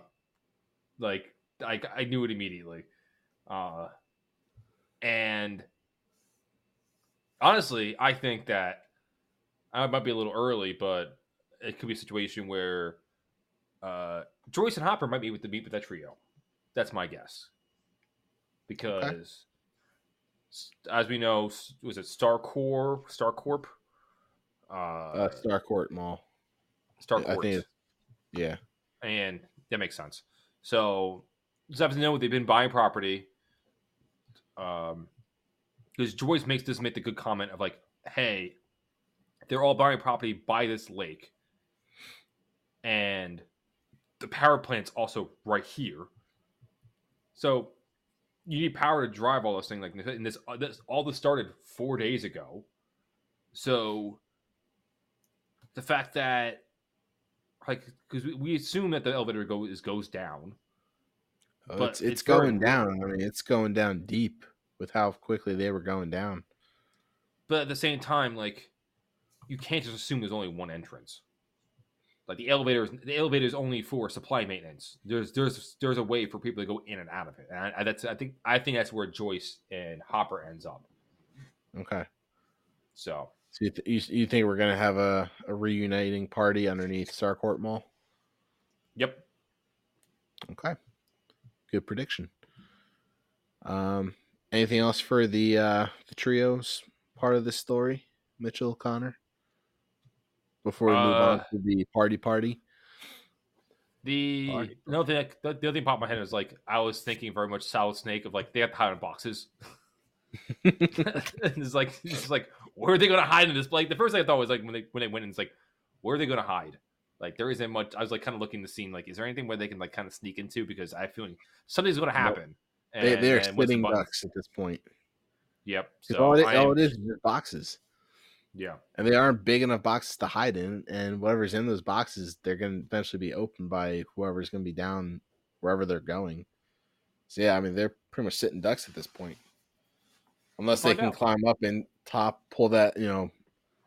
Like, I I knew it immediately. Uh, and honestly, I think that I might be a little early, but it could be a situation where uh, Joyce and Hopper might be able to meet with that trio. That's my guess. Because, as we know, was it Starcore, Starcorp? Uh, Uh, Starcourt Mall. Starcorp. Yeah. and that makes sense. So just have to know they've been buying property. Um, because Joyce makes this make the good comment of like, hey, they're all buying property by this lake, and the power plant's also right here. So you need power to drive all those things. Like and this, uh, this all this started four days ago. So the fact that like because we, we assume that the elevator goes goes down. Oh, But it's it's, it's going weird. down. I mean, it's going down deep with how quickly they were going down. But at the same time, like you can't just assume there's only one entrance. Like the elevator, is the elevator is only for supply maintenance. There's there's there's a way for people to go in and out of it, and I, I- that's I think I think that's where Joyce and Hopper ends up. Okay. So So you, th- you, you think we're gonna have a, a reuniting party underneath Starcourt Mall? yep, Okay. Good prediction. Um, anything else for the uh the trios part of this story, Mitchell Connor? Before we move on Uh, to the party party. the Party, another thing that, the, the other thing popped my head is like I was thinking very much Solid Snake of like they have to hide in boxes. it's like it's like where are they gonna hide in this? Like the first thing I thought was like when they when they went in, it's like where are they gonna hide? Like there isn't much. I was like kind of looking the scene. Like is there anything where they can like kind of sneak into? Because I feel like something's gonna happen. They And they're then once the ducks at this point. Yep. So all, it, all it is is boxes. Yeah. And they aren't big enough boxes to hide in, and whatever's in those boxes, they're gonna eventually be opened by whoever's gonna be down wherever they're going. So yeah, I mean they're pretty much sitting ducks at this point. Unless they can out. climb up and top pull that, you know,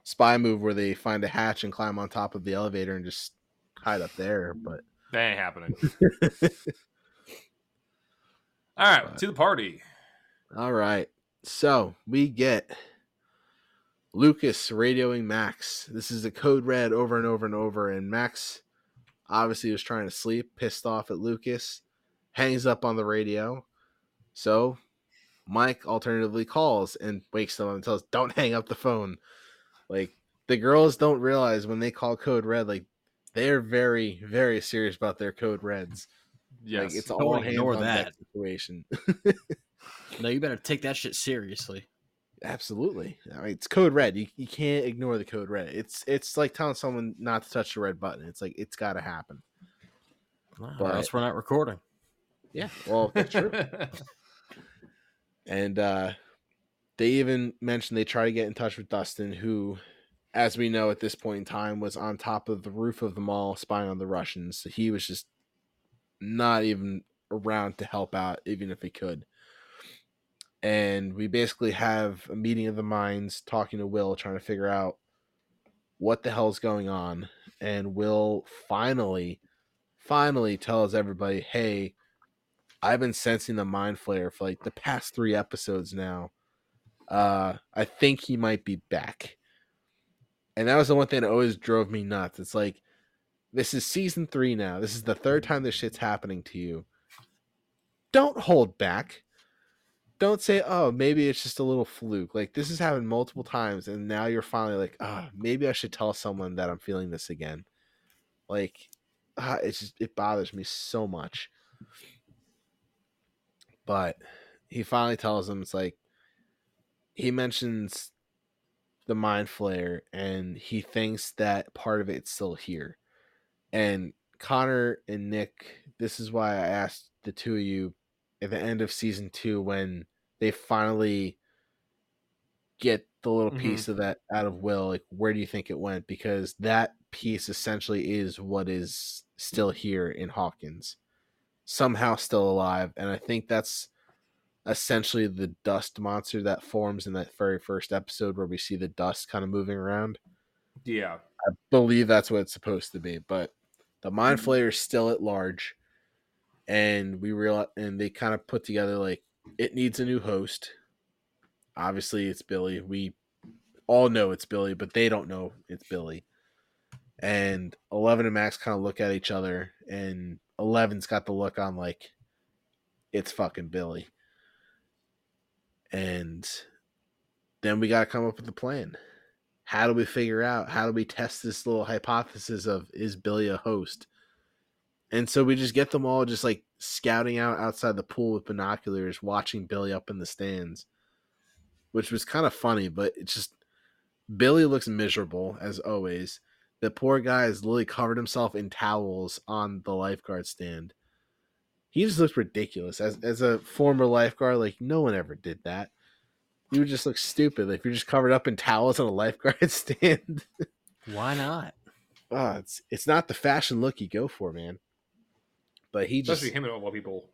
spy move where they find a hatch and climb on top of the elevator and just hide up there. But That ain't happening. All right, But- to the party. all right. So we get Lucas radioing Max. This is a code red over and over and over, and Max obviously was trying to sleep, pissed off at Lucas, hangs up on the radio. So Mike alternatively calls and wakes them up and tells, Don't hang up the phone. Like the girls don't realize when they call code red, like they're very, very serious about their code reds. Yes. Like it's Don't all hands ignore on deck that. situation. No, you better take that shit seriously. Absolutely. I mean, it's code red. You, you can't ignore the code red. It's it's like telling someone not to touch the red button. It's like it's got to happen. Wow, But- or else we're not recording. Yeah. Well, that's true. and uh they even mentioned they try to get in touch with Dustin, who, as we know at this point in time, was on top of the roof of the mall spying on the Russians. So he was just not even around to help out, even if he could. And we basically have a meeting of the minds talking to Will, trying to figure out what the hell's going on. And Will finally, finally tells everybody, hey, I've been sensing the mind flayer for like the past three episodes now. Uh, I think he might be back. And that was the one thing that always drove me nuts. It's like, this is season three now. This is the third time this shit's happening to you. Don't hold back. Don't say, oh, maybe it's just a little fluke. Like, this has happened multiple times, and now you're finally like, ah, maybe I should tell someone that I'm feeling this again. Like, ah, it's just, it bothers me so much. But he finally tells him, it's like, he mentions the mind flayer and he thinks that part of it's still here. And Connor and Nick, this is why I asked the two of you at the end of season two when they finally get the little Mhm. piece of that out of Will, like where do you think it went? Because that piece essentially is what is still here in Hawkins. Somehow still alive. And I think that's essentially the dust monster that forms in that very first episode where we see the dust kind of moving around. yeah. I believe that's what it's supposed to be, but the mind flayer is still at large, and we real and they kind of put together like it needs a new host. Obviously, it's Billy. We all know it's Billy, but they don't know it's Billy. And Eleven and Max kind of look at each other, and Eleven's got the look on like it's fucking Billy. And then we got to come up with a plan how do we figure out how do we test this little hypothesis of is billy a host and so we just get them all just like scouting out outside the pool with binoculars watching billy up in the stands which was kind of funny but it's just billy looks miserable as always the poor guy has literally covered himself in towels on the lifeguard stand he just looks ridiculous as, as a former lifeguard like no one ever did that you would just look stupid if you're just covered up in towels on a lifeguard stand. Why not? oh, it's it's not the fashion look you go for, man. But he just Especially him and all people.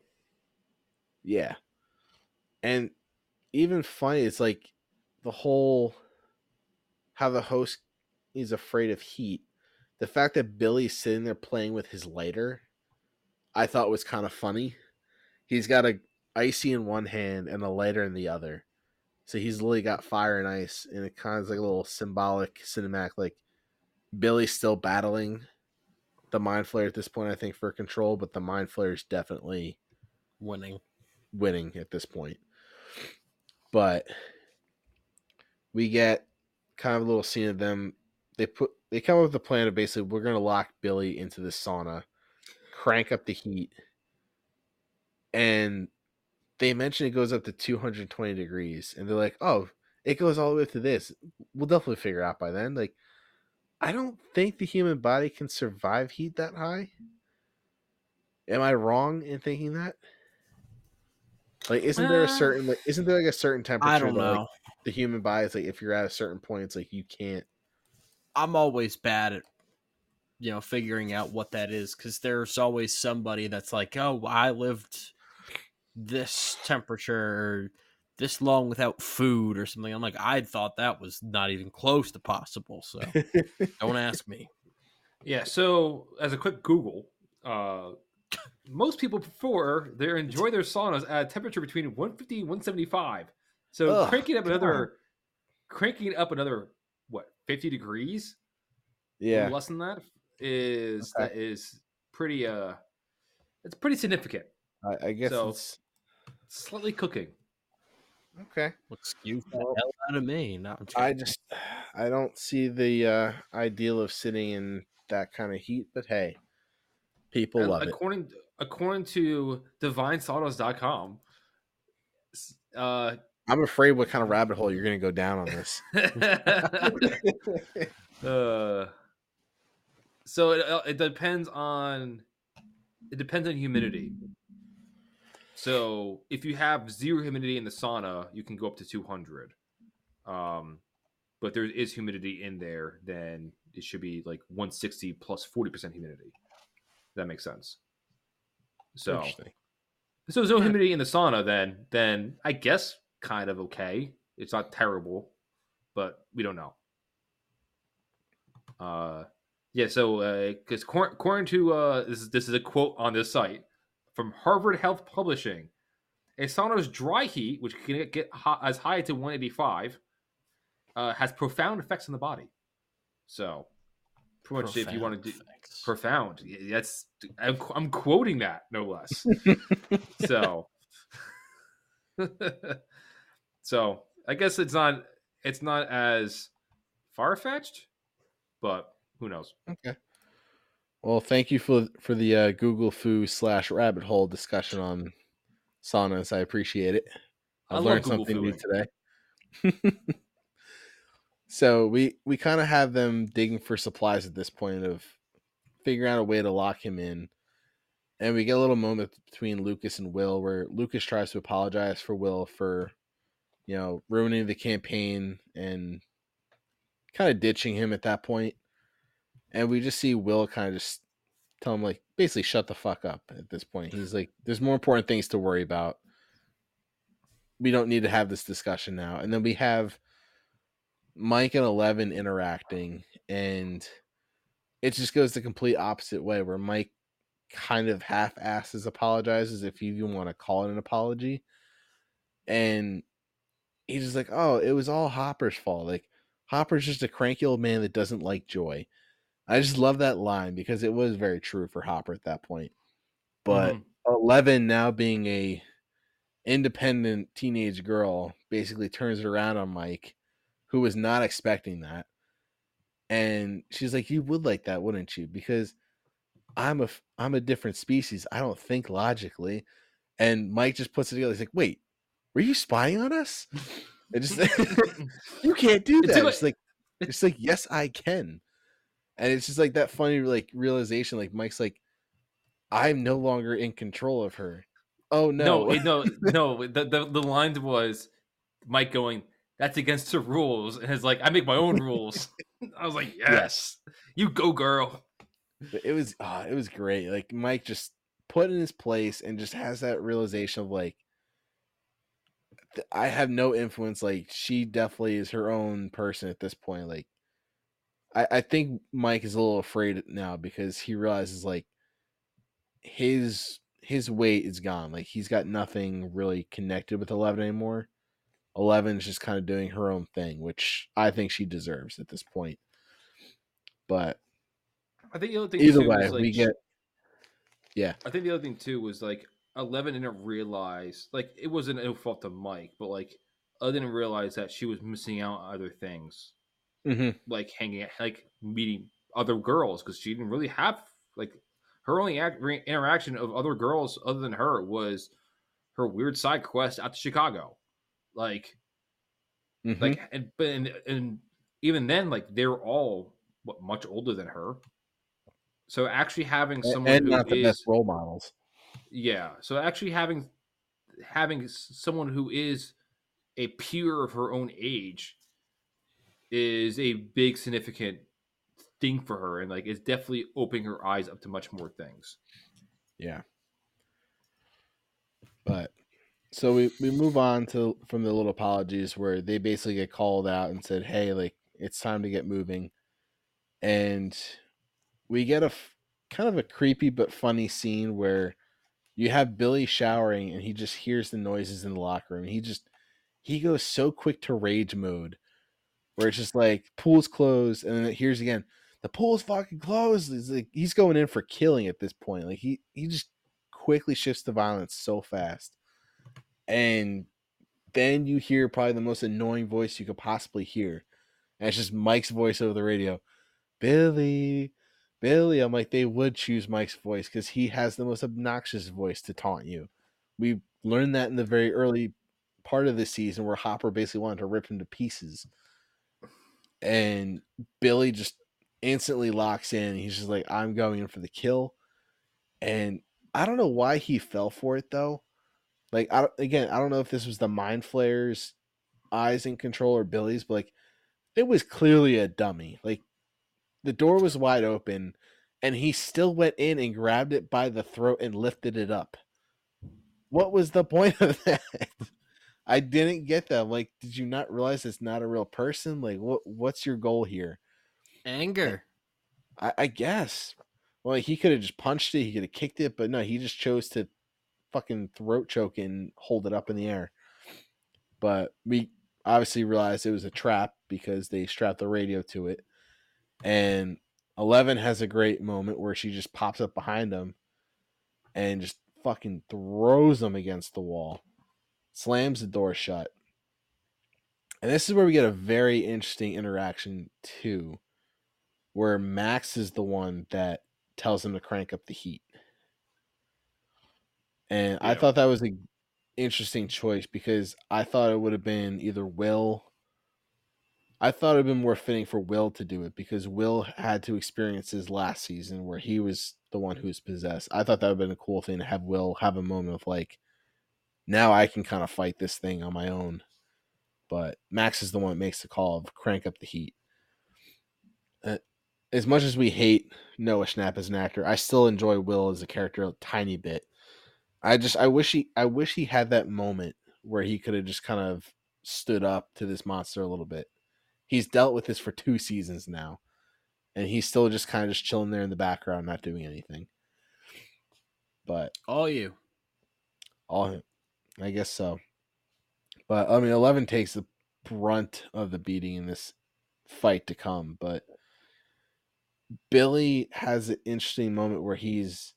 yeah. And even funny, it's like the whole how the host is afraid of heat. The fact that Billy's sitting there playing with his lighter, I thought was kind of funny. He's got a icy in one hand and a lighter in the other. So he's literally got fire and ice, and it kind of is like a little symbolic cinematic. Like Billy's still battling the mind flayer at this point, I think, for control, but the mind flayer is definitely Winning. winning at this point. But we get kind of a little scene of them. They put they come up with a plan of basically we're gonna lock Billy into the sauna, crank up the heat, and they mention it goes up to 220 degrees, and they're like, "Oh, it goes all the way up to this." We'll definitely figure out by then. Like, I don't think the human body can survive heat that high. Am I wrong in thinking that? Like, isn't there a Uh, certain like, isn't there like a certain temperature? I don't that, know. Like, the human body is like, if you're at a certain point, it's like you can't. I'm always bad at you know figuring out what that is because there's always somebody that's like, oh, I lived this temperature this long without food or something. I'm like, I thought that was not even close to possible. So don't ask me. Yeah. So as a quick Google, uh, most people prefer they enjoy their saunas at a temperature between 150 and 175. So Ugh, cranking up come another, cranking up another what 50 degrees? Yeah, less than that is Okay. that is pretty uh, it's pretty significant. I, I guess So- it's Slightly cooking. Okay. Excuse the Well, hell out of me. No, I'm I joking. just I don't see the uh ideal of sitting in that kind of heat, but hey, people And love it. according according to divinesautos.com, s- uh, I'm afraid what kind of rabbit hole you're going to go down on this. uh, so it, uh, it depends on it depends on humidity. So if you have zero humidity in the sauna, you can go up to 200. Um, but there is humidity in there, then it should be like 160 plus 40% humidity. That makes sense. So, so there's no humidity in the sauna, then then I guess kind of okay. It's not terrible, but we don't know. Uh, yeah. So, because according to uh, this is this is a quote on this site from Harvard Health Publishing, a sauna's dry heat, which can get hot, as high to 185, uh, has profound effects on the body. So, pretty much, if you want to do effects. profound, that's I'm, I'm quoting that no less. so, so I guess it's not it's not as far fetched, but who knows? Okay. Well, thank you for for the uh, Google foo slash rabbit hole discussion on saunas. I appreciate it. I I've learned something new today. so we we kind of have them digging for supplies at this point of figuring out a way to lock him in, and we get a little moment between Lucas and Will where Lucas tries to apologize for Will for, you know, ruining the campaign and kind of ditching him at that point and we just see Will kind of just tell him like basically shut the fuck up at this point. He's like, there's more important things to worry about. We don't need to have this discussion now. And then we have Mike and Eleven interacting, and it just goes the complete opposite way where Mike kind of half asses apologizes if you even want to call it an apology. And he's just like, Oh, it was all Hopper's fault. Like Hopper's just a cranky old man that doesn't like joy. I just love that line because it was very true for Hopper at that point. But Mhm. Eleven now being a independent teenage girl basically turns it around on Mike, who was not expecting that. And she's like, "You would like that, wouldn't you? Because I'm a I'm a different species. I don't think logically." And Mike just puts it together. He's like, "Wait, were you spying on us?" It just you can't do that. It's like it's like yes, I can. And it's just like that funny like realization. Like Mike's like, I'm no longer in control of her. Oh no, No, no, no. The, the the line was Mike going, "That's against the rules," and it's like, "I make my own rules." I was like, "Yes, you go, girl." But it was ah, it was great. Like Mike just put in his place and just has that realization of like I have no influence. Like she definitely is her own person at this point. Like I, I think Mike is a little afraid now because he realizes like his his weight is gone. Like he's got nothing really connected with Eleven anymore. Eleven's just kind of doing her own thing, which I think she deserves at this point. But I think the other thing either too way, was, like, we get yeah. I think the other thing too was like Eleven didn't realize like it wasn't no fault to Mike, but like I didn't realize that she was missing out on other things, hmm like hanging, out, like meeting other girls, because she didn't really have like her only act, re- interaction of other girls other than her was her weird side quest out to Chicago, like Mhm. like and but and, and even then like they're all what much older than her. So actually having someone and who not the is best role models. yeah. So actually having having someone who is a peer of her own age is a big significant thing for her and like it's definitely opening her eyes up to much more things. Yeah. But so we we move on to from the little apologies where they basically get called out and said, "Hey, like it's time to get moving," and we get a kind of a creepy but funny scene where you have Billy showering and he just hears the noises in the locker room. He just he goes so quick to rage mode where it's just like pool's closed and then hears again the pool's fucking closed. He's like he's going in for killing at this point. Like he he just quickly shifts to violence so fast. And then you hear probably the most annoying voice you could possibly hear. And it's just Mike's voice over the radio. Billy, Billy. I'm like, they would choose Mike's voice because he has the most obnoxious voice to taunt you. We learned that in the very early part of the season where Hopper basically wanted to rip him to pieces. And Billy just instantly locks in. He's just like, I'm going in for the kill. And I don't know why he fell for it though. Like, I again, I don't know if this was the mind flayers eyes in control or Billy's, but like, it was clearly a dummy. Like, the door was wide open and he still went in and grabbed it by the throat and lifted it up. What was the point of that? I didn't get that. I'm like, did you not realize it's not a real person? Like, what what's your goal here? Anger. I, I guess. Well, he could have just punched it. He could have kicked it, but no, he just chose to fucking throat choke and hold it up in the air. But we obviously realized it was a trap because they strapped the radio to it. And Eleven has a great moment where she just pops up behind him and just fucking throws him against the wall, slams the door shut. And this is where we get a very interesting interaction too, where Max is the one that tells him to crank up the heat. And I thought that was an interesting choice because I thought it would have been either Will. I thought it would have been more fitting for Will to do it because Will had to experience his last season where he was the one who was possessed. I thought that would have been a cool thing to have Will have a moment of like, now I can kind of fight this thing on my own. But Max is the one that makes the call of crank up the heat. Uh, as much as we hate Noah Schnapp as an actor, I still enjoy Will as a character a tiny bit. I just I wish he I wish he had that moment where he could have just kind of stood up to this monster a little bit. He's dealt with this for two seasons now, and he's still just kind of just chilling there in the background, not doing anything. But All you. all I guess so. But I mean, Eleven takes the brunt of the beating in this fight to come. But Billy has an interesting moment where he's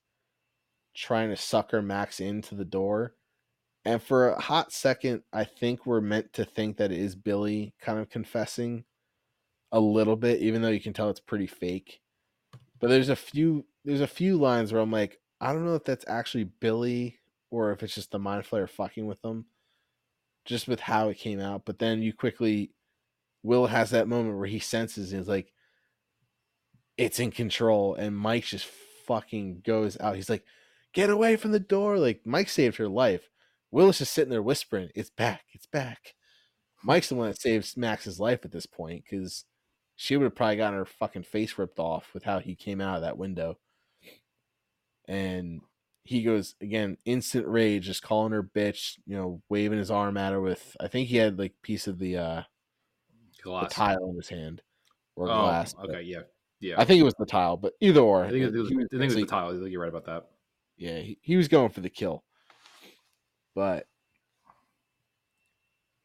trying to sucker Max into the door. And for a hot second, I think we're meant to think that it is Billy kind of confessing a little bit, even though you can tell it's pretty fake. But there's a few there's a few lines where I'm like, I don't know if that's actually Billy or if it's just the mind flayer fucking with them, just with how it came out. But then you quickly, Will has that moment where he senses and is like, it's in control, and Mike just fucking goes out. He's like, get away from the door! Like Mike saved her life. Will is just sitting there whispering, "It's back, it's back." Mike's the one that saves Max's life at this point because she would have probably gotten her fucking face ripped off with how he came out of that window. And he goes again, instant rage, just calling her bitch, you know, waving his arm at her with I think he had like piece of the uh the tile in his hand. Or Oh, glass. okay, yeah, yeah. I think it was the tile, but either or. I think it, it was, I think it was the tile. I think you're right about that. yeah, he, he was going for the kill. But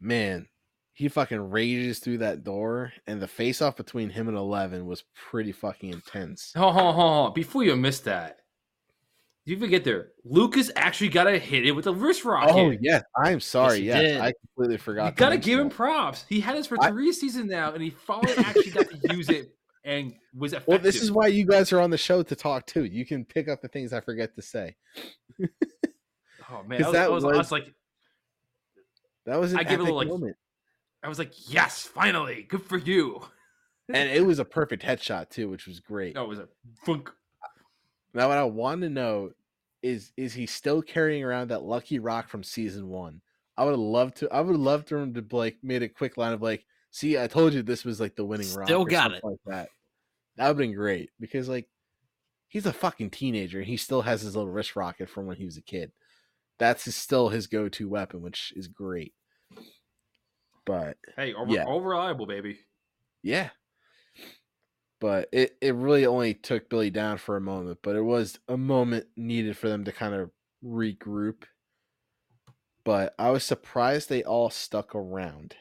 man, he fucking rages through that door, and the face off between him and Eleven was pretty fucking intense. Hold on, hold on. Before you miss that, you forget there. Lucas actually got to hit it with a wrist rocket. Oh yes, I'm sorry. he Yes. I completely forgot. You gotta give him props. He had this for I- three seasons now, and he finally actually got to use it and was effective. Well, this is why you guys are on the show to talk too. You can pick up the things I forget to say. oh man, I was, I that was, I was- was like, That was an I give it a epic little, like, moment, I was like, yes, finally, good for you. and it was a perfect headshot too, which was great. No, it was a funk. Now, what I want to know is is he still carrying around that lucky rock from season one? I would love to. I would love to him to like made a quick line of like, "See, I told you this was like the winning rock." Still got something Like that. That would have been great because like he's a fucking teenager and he still has his little wrist rocket from when he was a kid. That's his, still his go-to weapon, which is great. But Hey, over, Yeah. all reliable, baby. yeah. But it, it really only took Billy down for a moment, but it was a moment needed for them to kind of regroup. But I was surprised they all stuck around.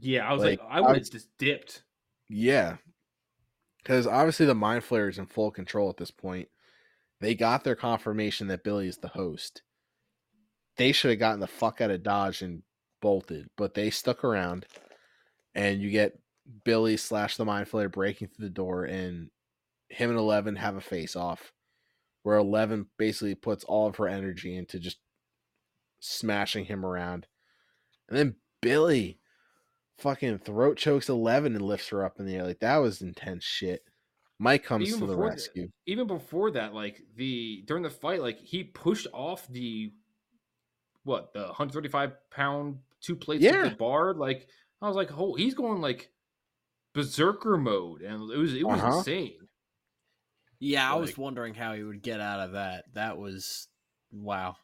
Yeah, I was like, Like, I would have just dipped. Yeah. Because obviously the Mind Flayer is in full control at this point. They got their confirmation that Billy is the host. They should have gotten the fuck out of Dodge and bolted, but they stuck around. And you get Billy slash the Mind Flayer breaking through the door, and him and Eleven have a face off where Eleven basically puts all of her energy into just smashing him around. And then Billy fucking throat chokes Eleven and lifts her up in the air. Like that was intense shit. Mike comes Even to the that- rescue. even before that, like the during the fight, like he pushed off the what the 135 pound two plates of Yeah. the bar. Like I was like, oh, he's going like berserker mode, and it was it was Uh-huh. insane. Yeah, I was wondering how he would get out of that. That was wow.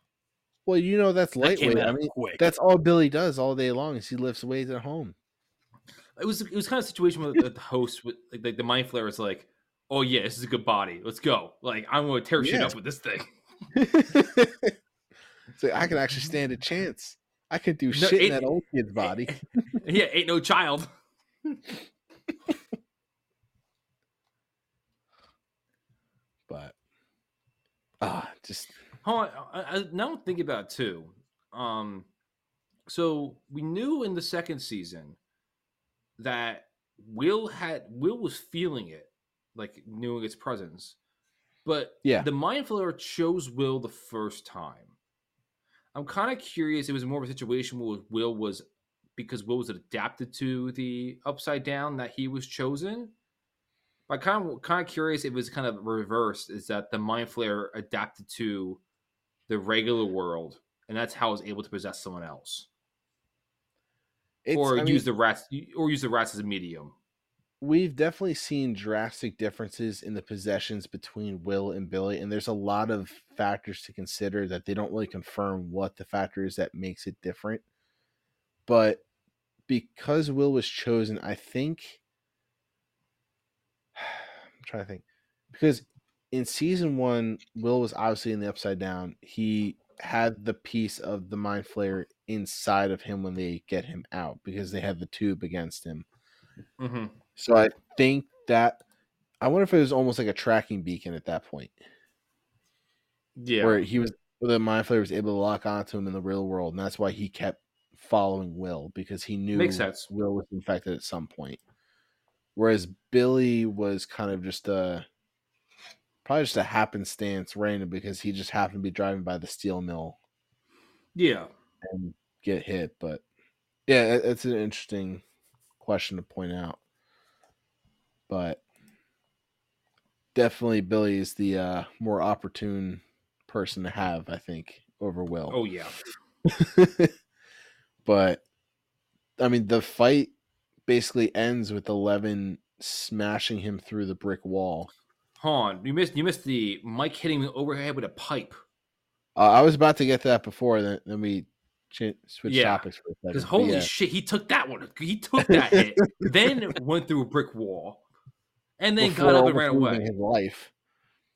Well, you know that's lightweight. out I mean, quick. that's all Billy does all day long is he lifts weights at home. It was it was kind of a situation where the, the host with like, like the mind flayer was like, oh yeah, this is a good body. Let's go. Like I'm going to tear shit up with this thing. so I can actually stand a chance. I could do No, shit in that old kid's body. yeah, ain't no child. But ah, just Hold on, I, I, now I'm thinking about it too. Um, so we knew in the second season that Will had Will was feeling it, like knowing its presence, but Yeah. the mind flayer chose Will the first time. I'm kind of curious. It was more of a situation where Will was because Will was adapted to the upside down that he was chosen. I kind of kind of curious if it was kind of reversed. Is that the mind flayer adapted to the regular world, and that's how it was able to possess someone else, it's, or I mean, use the rats, or use the rats as a medium. we've definitely seen drastic differences in the possessions between Will and Billy, and there's a lot of factors to consider that they don't really confirm what the factor is that makes it different. But because Will was chosen, I think I'm trying to think because in season one, Will was obviously in the upside down. He had the piece of the mind flayer inside of him when they get him out because they had the tube against him. Mm-hmm. So I think that I wonder if it was almost like a tracking beacon at that point, Yeah, where he was where the mind flayer was able to lock onto him in the real world, and that's why he kept following Will because he knew Makes sense. Will was infected at some point. Whereas Billy was kind of just a probably just a happenstance random because he just happened to be driving by the steel mill yeah. and get hit. But yeah, it- it's an interesting question to point out. But definitely Billy is the uh, more opportune person to have, I think, over Will. Oh yeah. but I mean, the fight basically ends with Eleven smashing him through the brick wall. Han, you missed you missed the Mike hitting the overhead with a pipe. Uh, I was about to get to that before, then then we ch- switched Yeah. topics for a second. Because holy yeah. shit, he took that one. He took that hit, then went through a brick wall, and then Before got up and ran away. his life.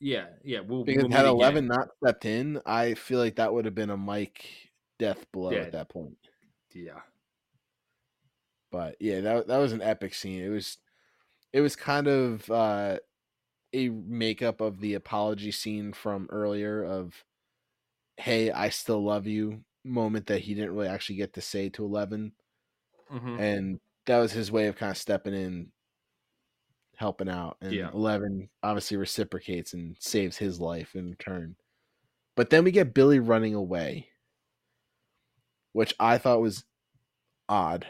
Yeah, yeah. We'll, Because we'll had again. Eleven not stepped in, I feel like that would have been a Mike death blow Dead. at that point. Yeah. But yeah, that that was an epic scene. It was it was kind of uh a makeup of the apology scene from earlier of hey, I still love you moment that he didn't really actually get to say to Eleven. hmm And that was his way of kind of stepping in helping out. And Yeah. Eleven obviously reciprocates and saves his life in return. But then we get Billy running away, which I thought was odd.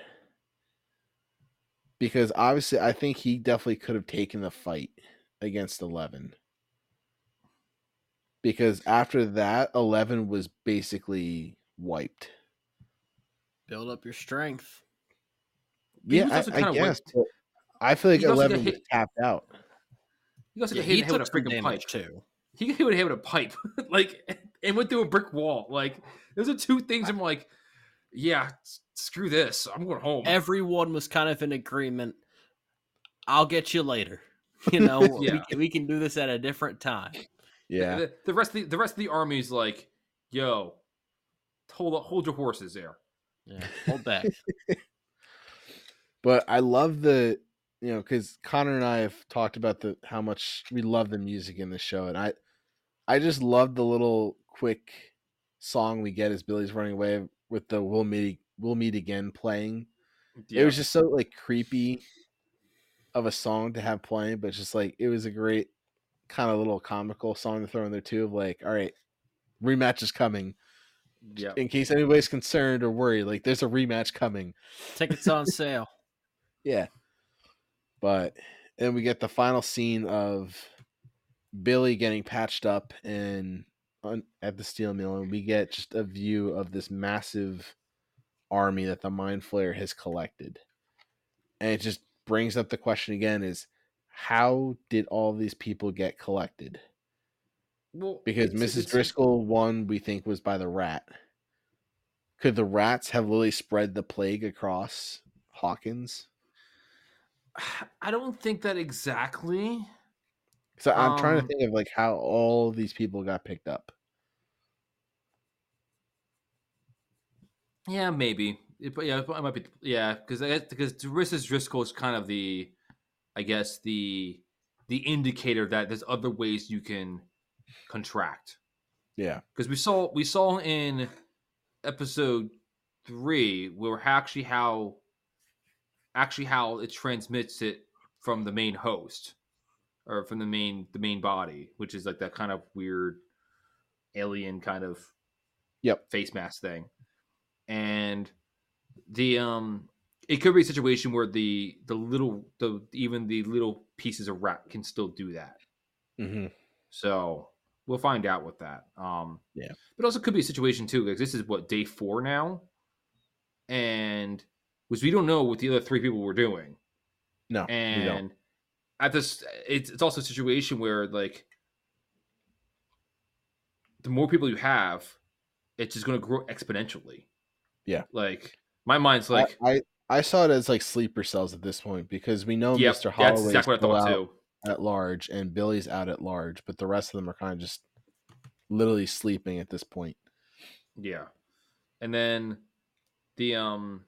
Because obviously, I think he definitely could have taken the fight against Eleven. Because after that, Eleven was basically wiped. Build up your strength. But yeah, was I, I kinda guess. but I feel like He also got Eleven was hit- tapped out. He also Yeah, got hit he in the took with a some freaking pipe. too. He got hit with a with a pipe, like, and went through a brick wall. Like, those are two things. I'm like, yeah, screw this. I'm going home. Everyone was kind of in agreement. I'll get you later. You know, we, Yeah. can, we can do this at a different time. Yeah. The, the rest of the, the rest of the army's like, yo, hold hold your horses there. Yeah, hold back. But I love the you know, because Connor and I have talked about the how much we love the music in the show, and I I just love the little quick song we get as Billy's running away with the "We'll meet We'll meet again" playing. It was just so like creepy of a song to have playing, but just like it was a great kind of little comical song to throw in there too. Of like, all right, rematch is coming. Yeah. in case anybody's concerned or worried. Like, there's a rematch coming. Tickets on sale. Yeah. But then we get the final scene of Billy getting patched up and on, at the steel mill, and we get just a view of this massive army that the Mind Flayer has collected. And it just brings up the question again: is how did all these people get collected? Well, Because it's- Mrs. it's- Driscoll one we think was by the rat. Could the rats have literally spread the plague across Hawkins? I don't think that exactly. So I'm trying to Um, think of like how all of these people got picked up. Yeah, maybe. It, but yeah, it might be. Yeah, because I guess because Mrs. Driscoll is kind of the, I guess the, the indicator that there's other ways you can contract. Yeah. Because we saw we saw in episode three where actually how, actually how it transmits it from the main host, or from the main the main body, which is like that kind of weird, alien kind of Yep. face mask thing. And the um it could be a situation where the the little the even the little pieces of rat can still do that. Hmm so we'll find out with that. Um Yeah. but also could be a situation too because this is what day four now? And which we don't know what the other three people were doing. No, and at this it's, it's also a situation where like the more people you have it's just going to grow exponentially Yeah. like my mind's like I, I I saw it as like sleeper cells at this point because we know yep, Mr. Holloway exactly what i thought out at large and Billy's out at large, but the rest of them are kind of just literally sleeping at this point. yeah and then the um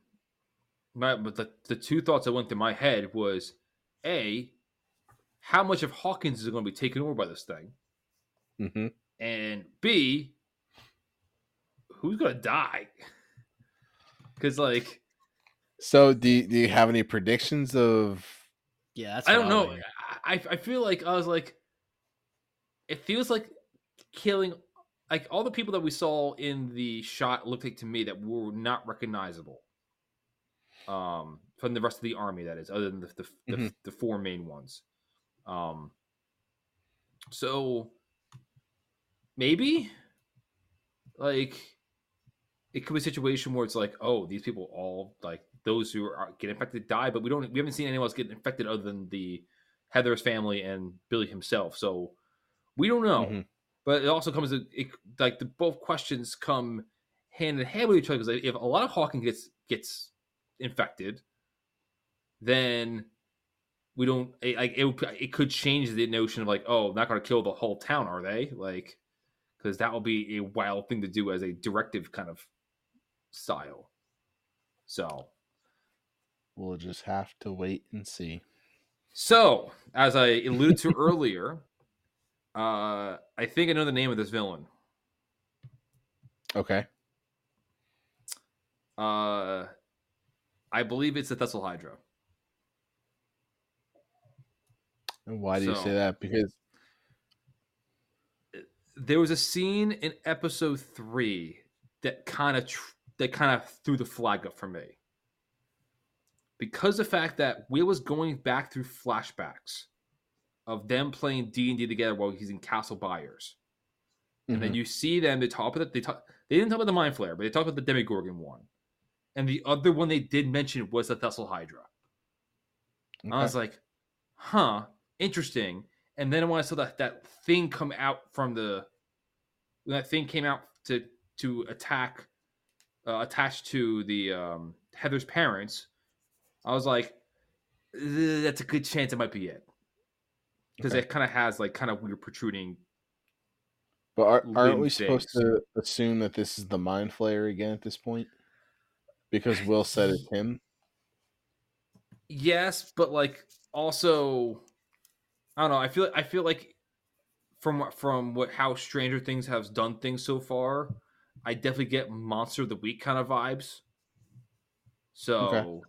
my but the, the two thoughts that went through my head was a how much of hawkins is going to be taken over by this thing hmm and b who's going to die because like So do you, do you have any predictions of? Yeah, that's I don't know. I I feel like I was like, it feels like killing like all the people that we saw in the shot looked like to me that were not recognizable. Um, from the rest of the army, that is, other than the the, the, Mhm. the four main ones. Um, so maybe like it could be a situation where it's like, oh, these people all like those who are get infected die, but we don't we haven't seen anyone else get infected other than the Heather's family and Billy himself. So we don't know. Mhm. But it also comes to it, like the both questions come hand in hand with each other because if a lot of Hawkins gets gets infected, then we don't it, like it. It could change the notion of like, oh, not going to kill the whole town, are they? Like, because that will be a wild thing to do as a directive kind of style. So, We'll just have to wait and see. so as I alluded to earlier, uh, I think I know the name of this villain. Okay. Uh, I believe it's the Thessalhydra. And why do you say that? Because There was a scene in episode three that kind of tr- that kind of threw the flag up for me because the fact that Will was going back through flashbacks of them playing D and D together while he's in Castle Byers, and then Mhm. you see them. They talk about they talk. They didn't talk about the Mind Flayer, but they talked about the Demogorgon one, and the other one they did mention was the Thessalhydra. I was like, huh, interesting. And then when I saw that that thing come out from the when that thing came out to to attack uh, attached to the um, Heather's parents, I was like, "Uh, that's a good chance it might be it because Okay. it kind of has like kind of weird protruding. but are, aren't limb we supposed things. to assume that this is the Mind Flayer again at this point? Because Will said it's him. Yes, but like also, I don't know. I feel I feel like from from what how Stranger Things has done things so far, I definitely get Monster of the Week kind of vibes. So,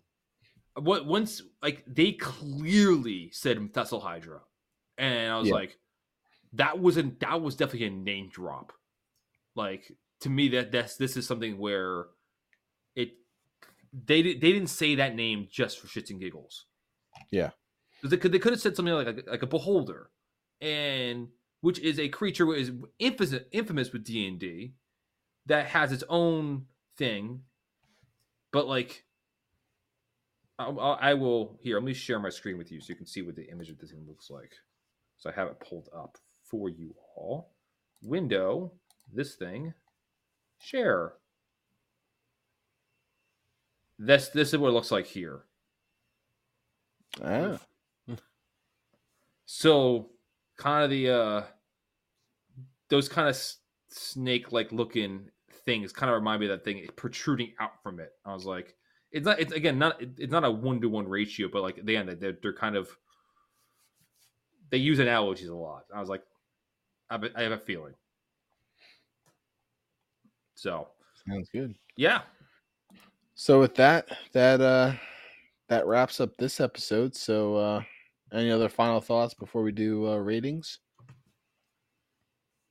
what once like they clearly said Thessalhydra, and I was Yeah. like, that wasn't that was definitely a name drop. Like to me that that's this is something where it they they didn't say that name just for shits and giggles. Yeah. They could they could have said something like like, like a beholder, and which is a creature is infamous infamous with D and D, that has its own thing, but like. I, I I will here. Let me share my screen with you so you can see what the image of this thing looks like. So I have it pulled up for you all. Window, this thing, share. This this is what it looks like here. Ah, So kind of the uh those kind of snake like looking things kind of remind me of that thing protruding out from it. I was like, it's not. It's again not. It's not a one to one ratio, but like again, they're they're kind of they use analogies a lot. I was like, I have a, I have a feeling. So sounds good. yeah, So with that, that uh that wraps up this episode. So uh any other final thoughts before we do uh ratings?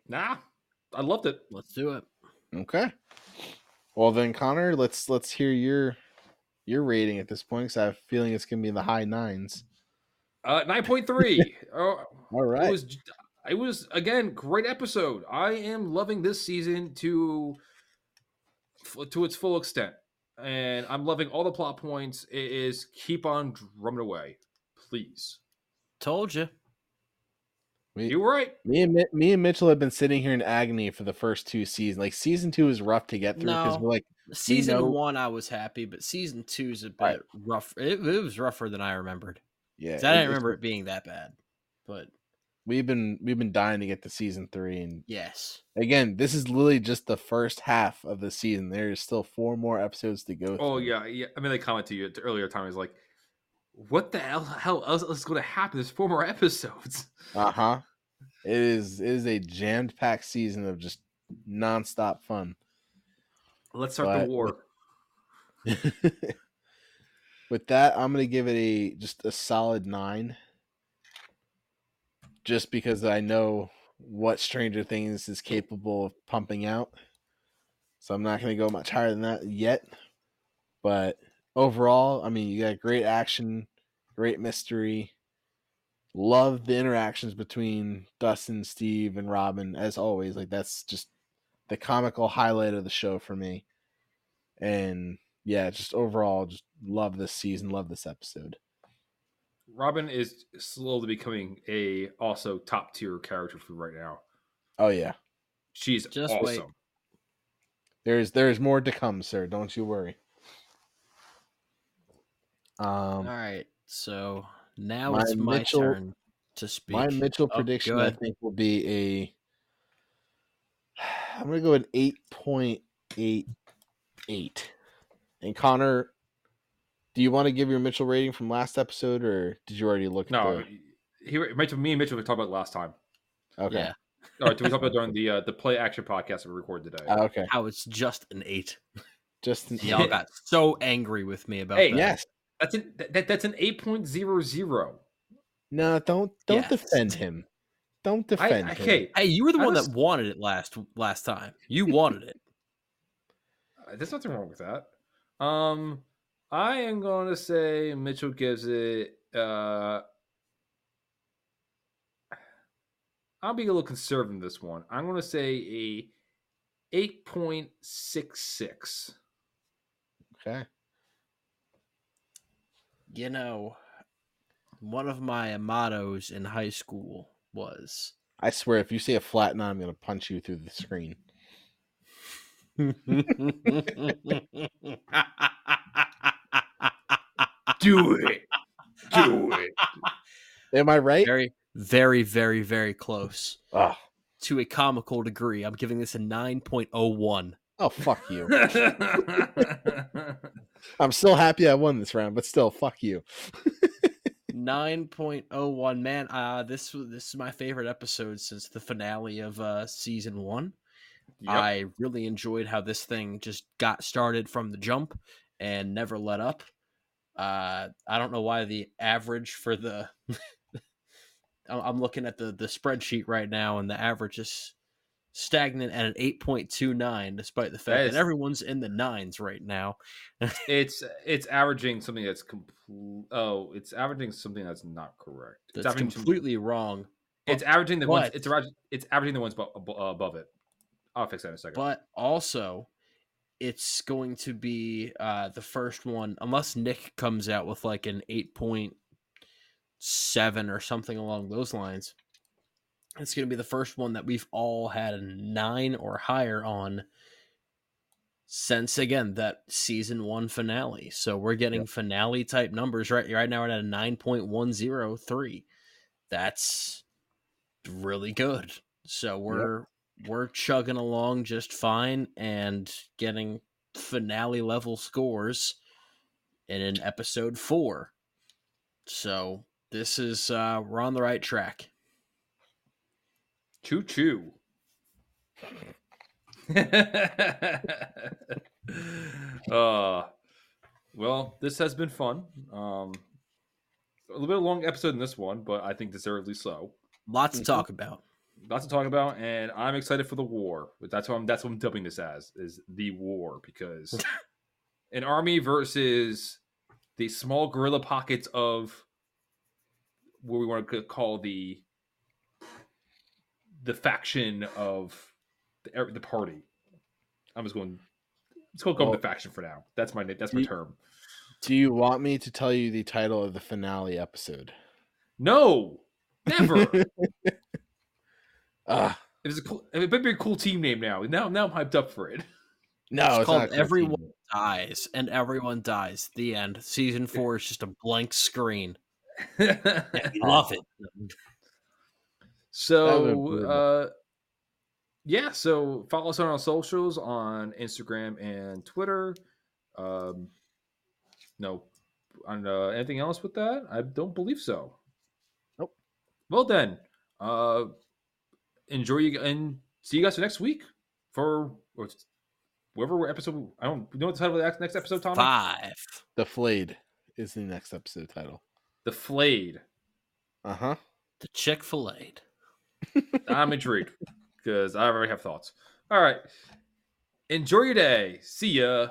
nah, I loved it. Let's do it. Okay. Well then Connor, let's let's hear your your rating at this point because I have a feeling it's gonna be in the high nines. Uh, nine point three. Oh, All It was it was again great episode. I am loving this season to to its full extent, and I'm loving all the plot points. It is keep on drumming away, please. Told you. We- You're right. Me and me and Mitchell have been sitting here in agony for the first two seasons. Like season two is rough to get through because No. we're like, Season know- one, I was happy, but season two is a bit Right. rough. It, it was rougher than I remembered. yeah, 'Cause I didn't it's- remember it being that bad. But We've been we've been dying to get to season three, and yes, again, this is literally just the first half of the season. There is still four more episodes to go. Oh through. yeah, yeah. I mean, they commented to you at the earlier time. Is like, what the hell, hell else is going to happen? There's four more episodes. Uh huh. It is it is a jammed packed season of just nonstop fun. Let's start But- the war. With that, I'm gonna give it a just a solid nine. Just because I know what Stranger Things is capable of pumping out. So I'm not gonna go much higher than that yet. But overall, I mean you got great action, great mystery. Love the interactions between Dustin, Steve, and Robin, as always. Like that's just the comical highlight of the show for me. And yeah, just overall, just love this season, love this episode. Robin is slowly becoming a also top tier character for right now. Oh yeah, She's Just awesome. wait. there's there's more to come, sir. Don't you worry. Um, all right. So now my it's my Mitchell- turn to speak. my Mitchell Oh, prediction, I think, will be a. I'm gonna go an eight point eight eight. And Connor, do you want to give your Mitchell rating from last episode, or did you already look? No, at he, Mitchell, me and Mitchell we talked about it last time. okay, Yeah, Or did we talk about during the uh, the play action podcast that we recorded today? Uh, okay, how it's just an eight. just Y'all got so angry with me about Hey, that. yes. That's an that, that's an eight point zero zero. No, don't don't Yes. defend him. Don't defend I him. okay, Hey, you were the I one was- that wanted it last last time. You wanted it. uh, there's nothing wrong with that. Um, I am going to say Mitchell gives it. uh I'll be a little conservative in this one. I'm going to say a eight point six six. Okay. You know, one of my mottos in high school was I swear, if you say a flat nine, I'm gonna punch you through the screen. Do it, do it. Am I right? very, very, very, very close Oh, to a comical degree. I'm giving this a 9.01. oh, fuck you. I'm still happy I won this round, but still, fuck you. 9.01 man uh this was this is my favorite episode since the finale of uh season 1 Yep. i really enjoyed how this thing just got started from the jump and never let up uh i don't know why the average for the I'm- i'm looking at the the spreadsheet right now and the average is stagnant at an 8.29, despite the fact That that, is- everyone's in the nines right now. It's it's averaging something that's complete. Oh, it's averaging something that's not correct. It's That's some- completely wrong. It's averaging the ones. It's averaging. It's averaging the ones abo- abo- above it. I'll fix that in a second. But also, it's going to be uh, the first one, unless Nick comes out with like an 8.7 or something along those lines. It's going to be the first one that we've all had a nine or higher on since again that season one finale. So we're getting finale type numbers right right now. We're at a nine point one zero three. That's really good. So we're we're chugging along just fine and getting finale level scores in an episode four. So this is uh we're on the right track. Choo choo. uh, well, this has been fun. Um, a little bit of a long episode in this one, but I think deservedly so. Lots to talk about. Lots to talk about, and I'm excited for the war. But that's what I'm. That's what I'm dubbing this as is the war because an army versus the small guerrilla pockets of what we want to call the the faction of the, er, the party. I'm just going. Let's go go with the faction for now. That's my that's my you- term. Do you want me to tell you the title of the finale episode? No, never. Ah, it was a cool. It might be a cool team name now. Now, now I'm hyped up for it. no, It's it's, called cool Everyone- team. Dies and everyone dies. The end. Season four is just a blank screen. so, We love it. Would've uh, yeah. So follow us on our socials on Instagram and Twitter. Um, no, on uh, anything else with that? I don't believe so. Nope. Well then, uh, enjoy you and see you guys for next week for or whatever episode. I don't you know what the title of the next- next episode, Tommy. Five. The Flayed is the next episode title. The Flayed. Uh huh. The Chick fil A. I'm intrigued because I already have thoughts. All right. Enjoy your day. See ya.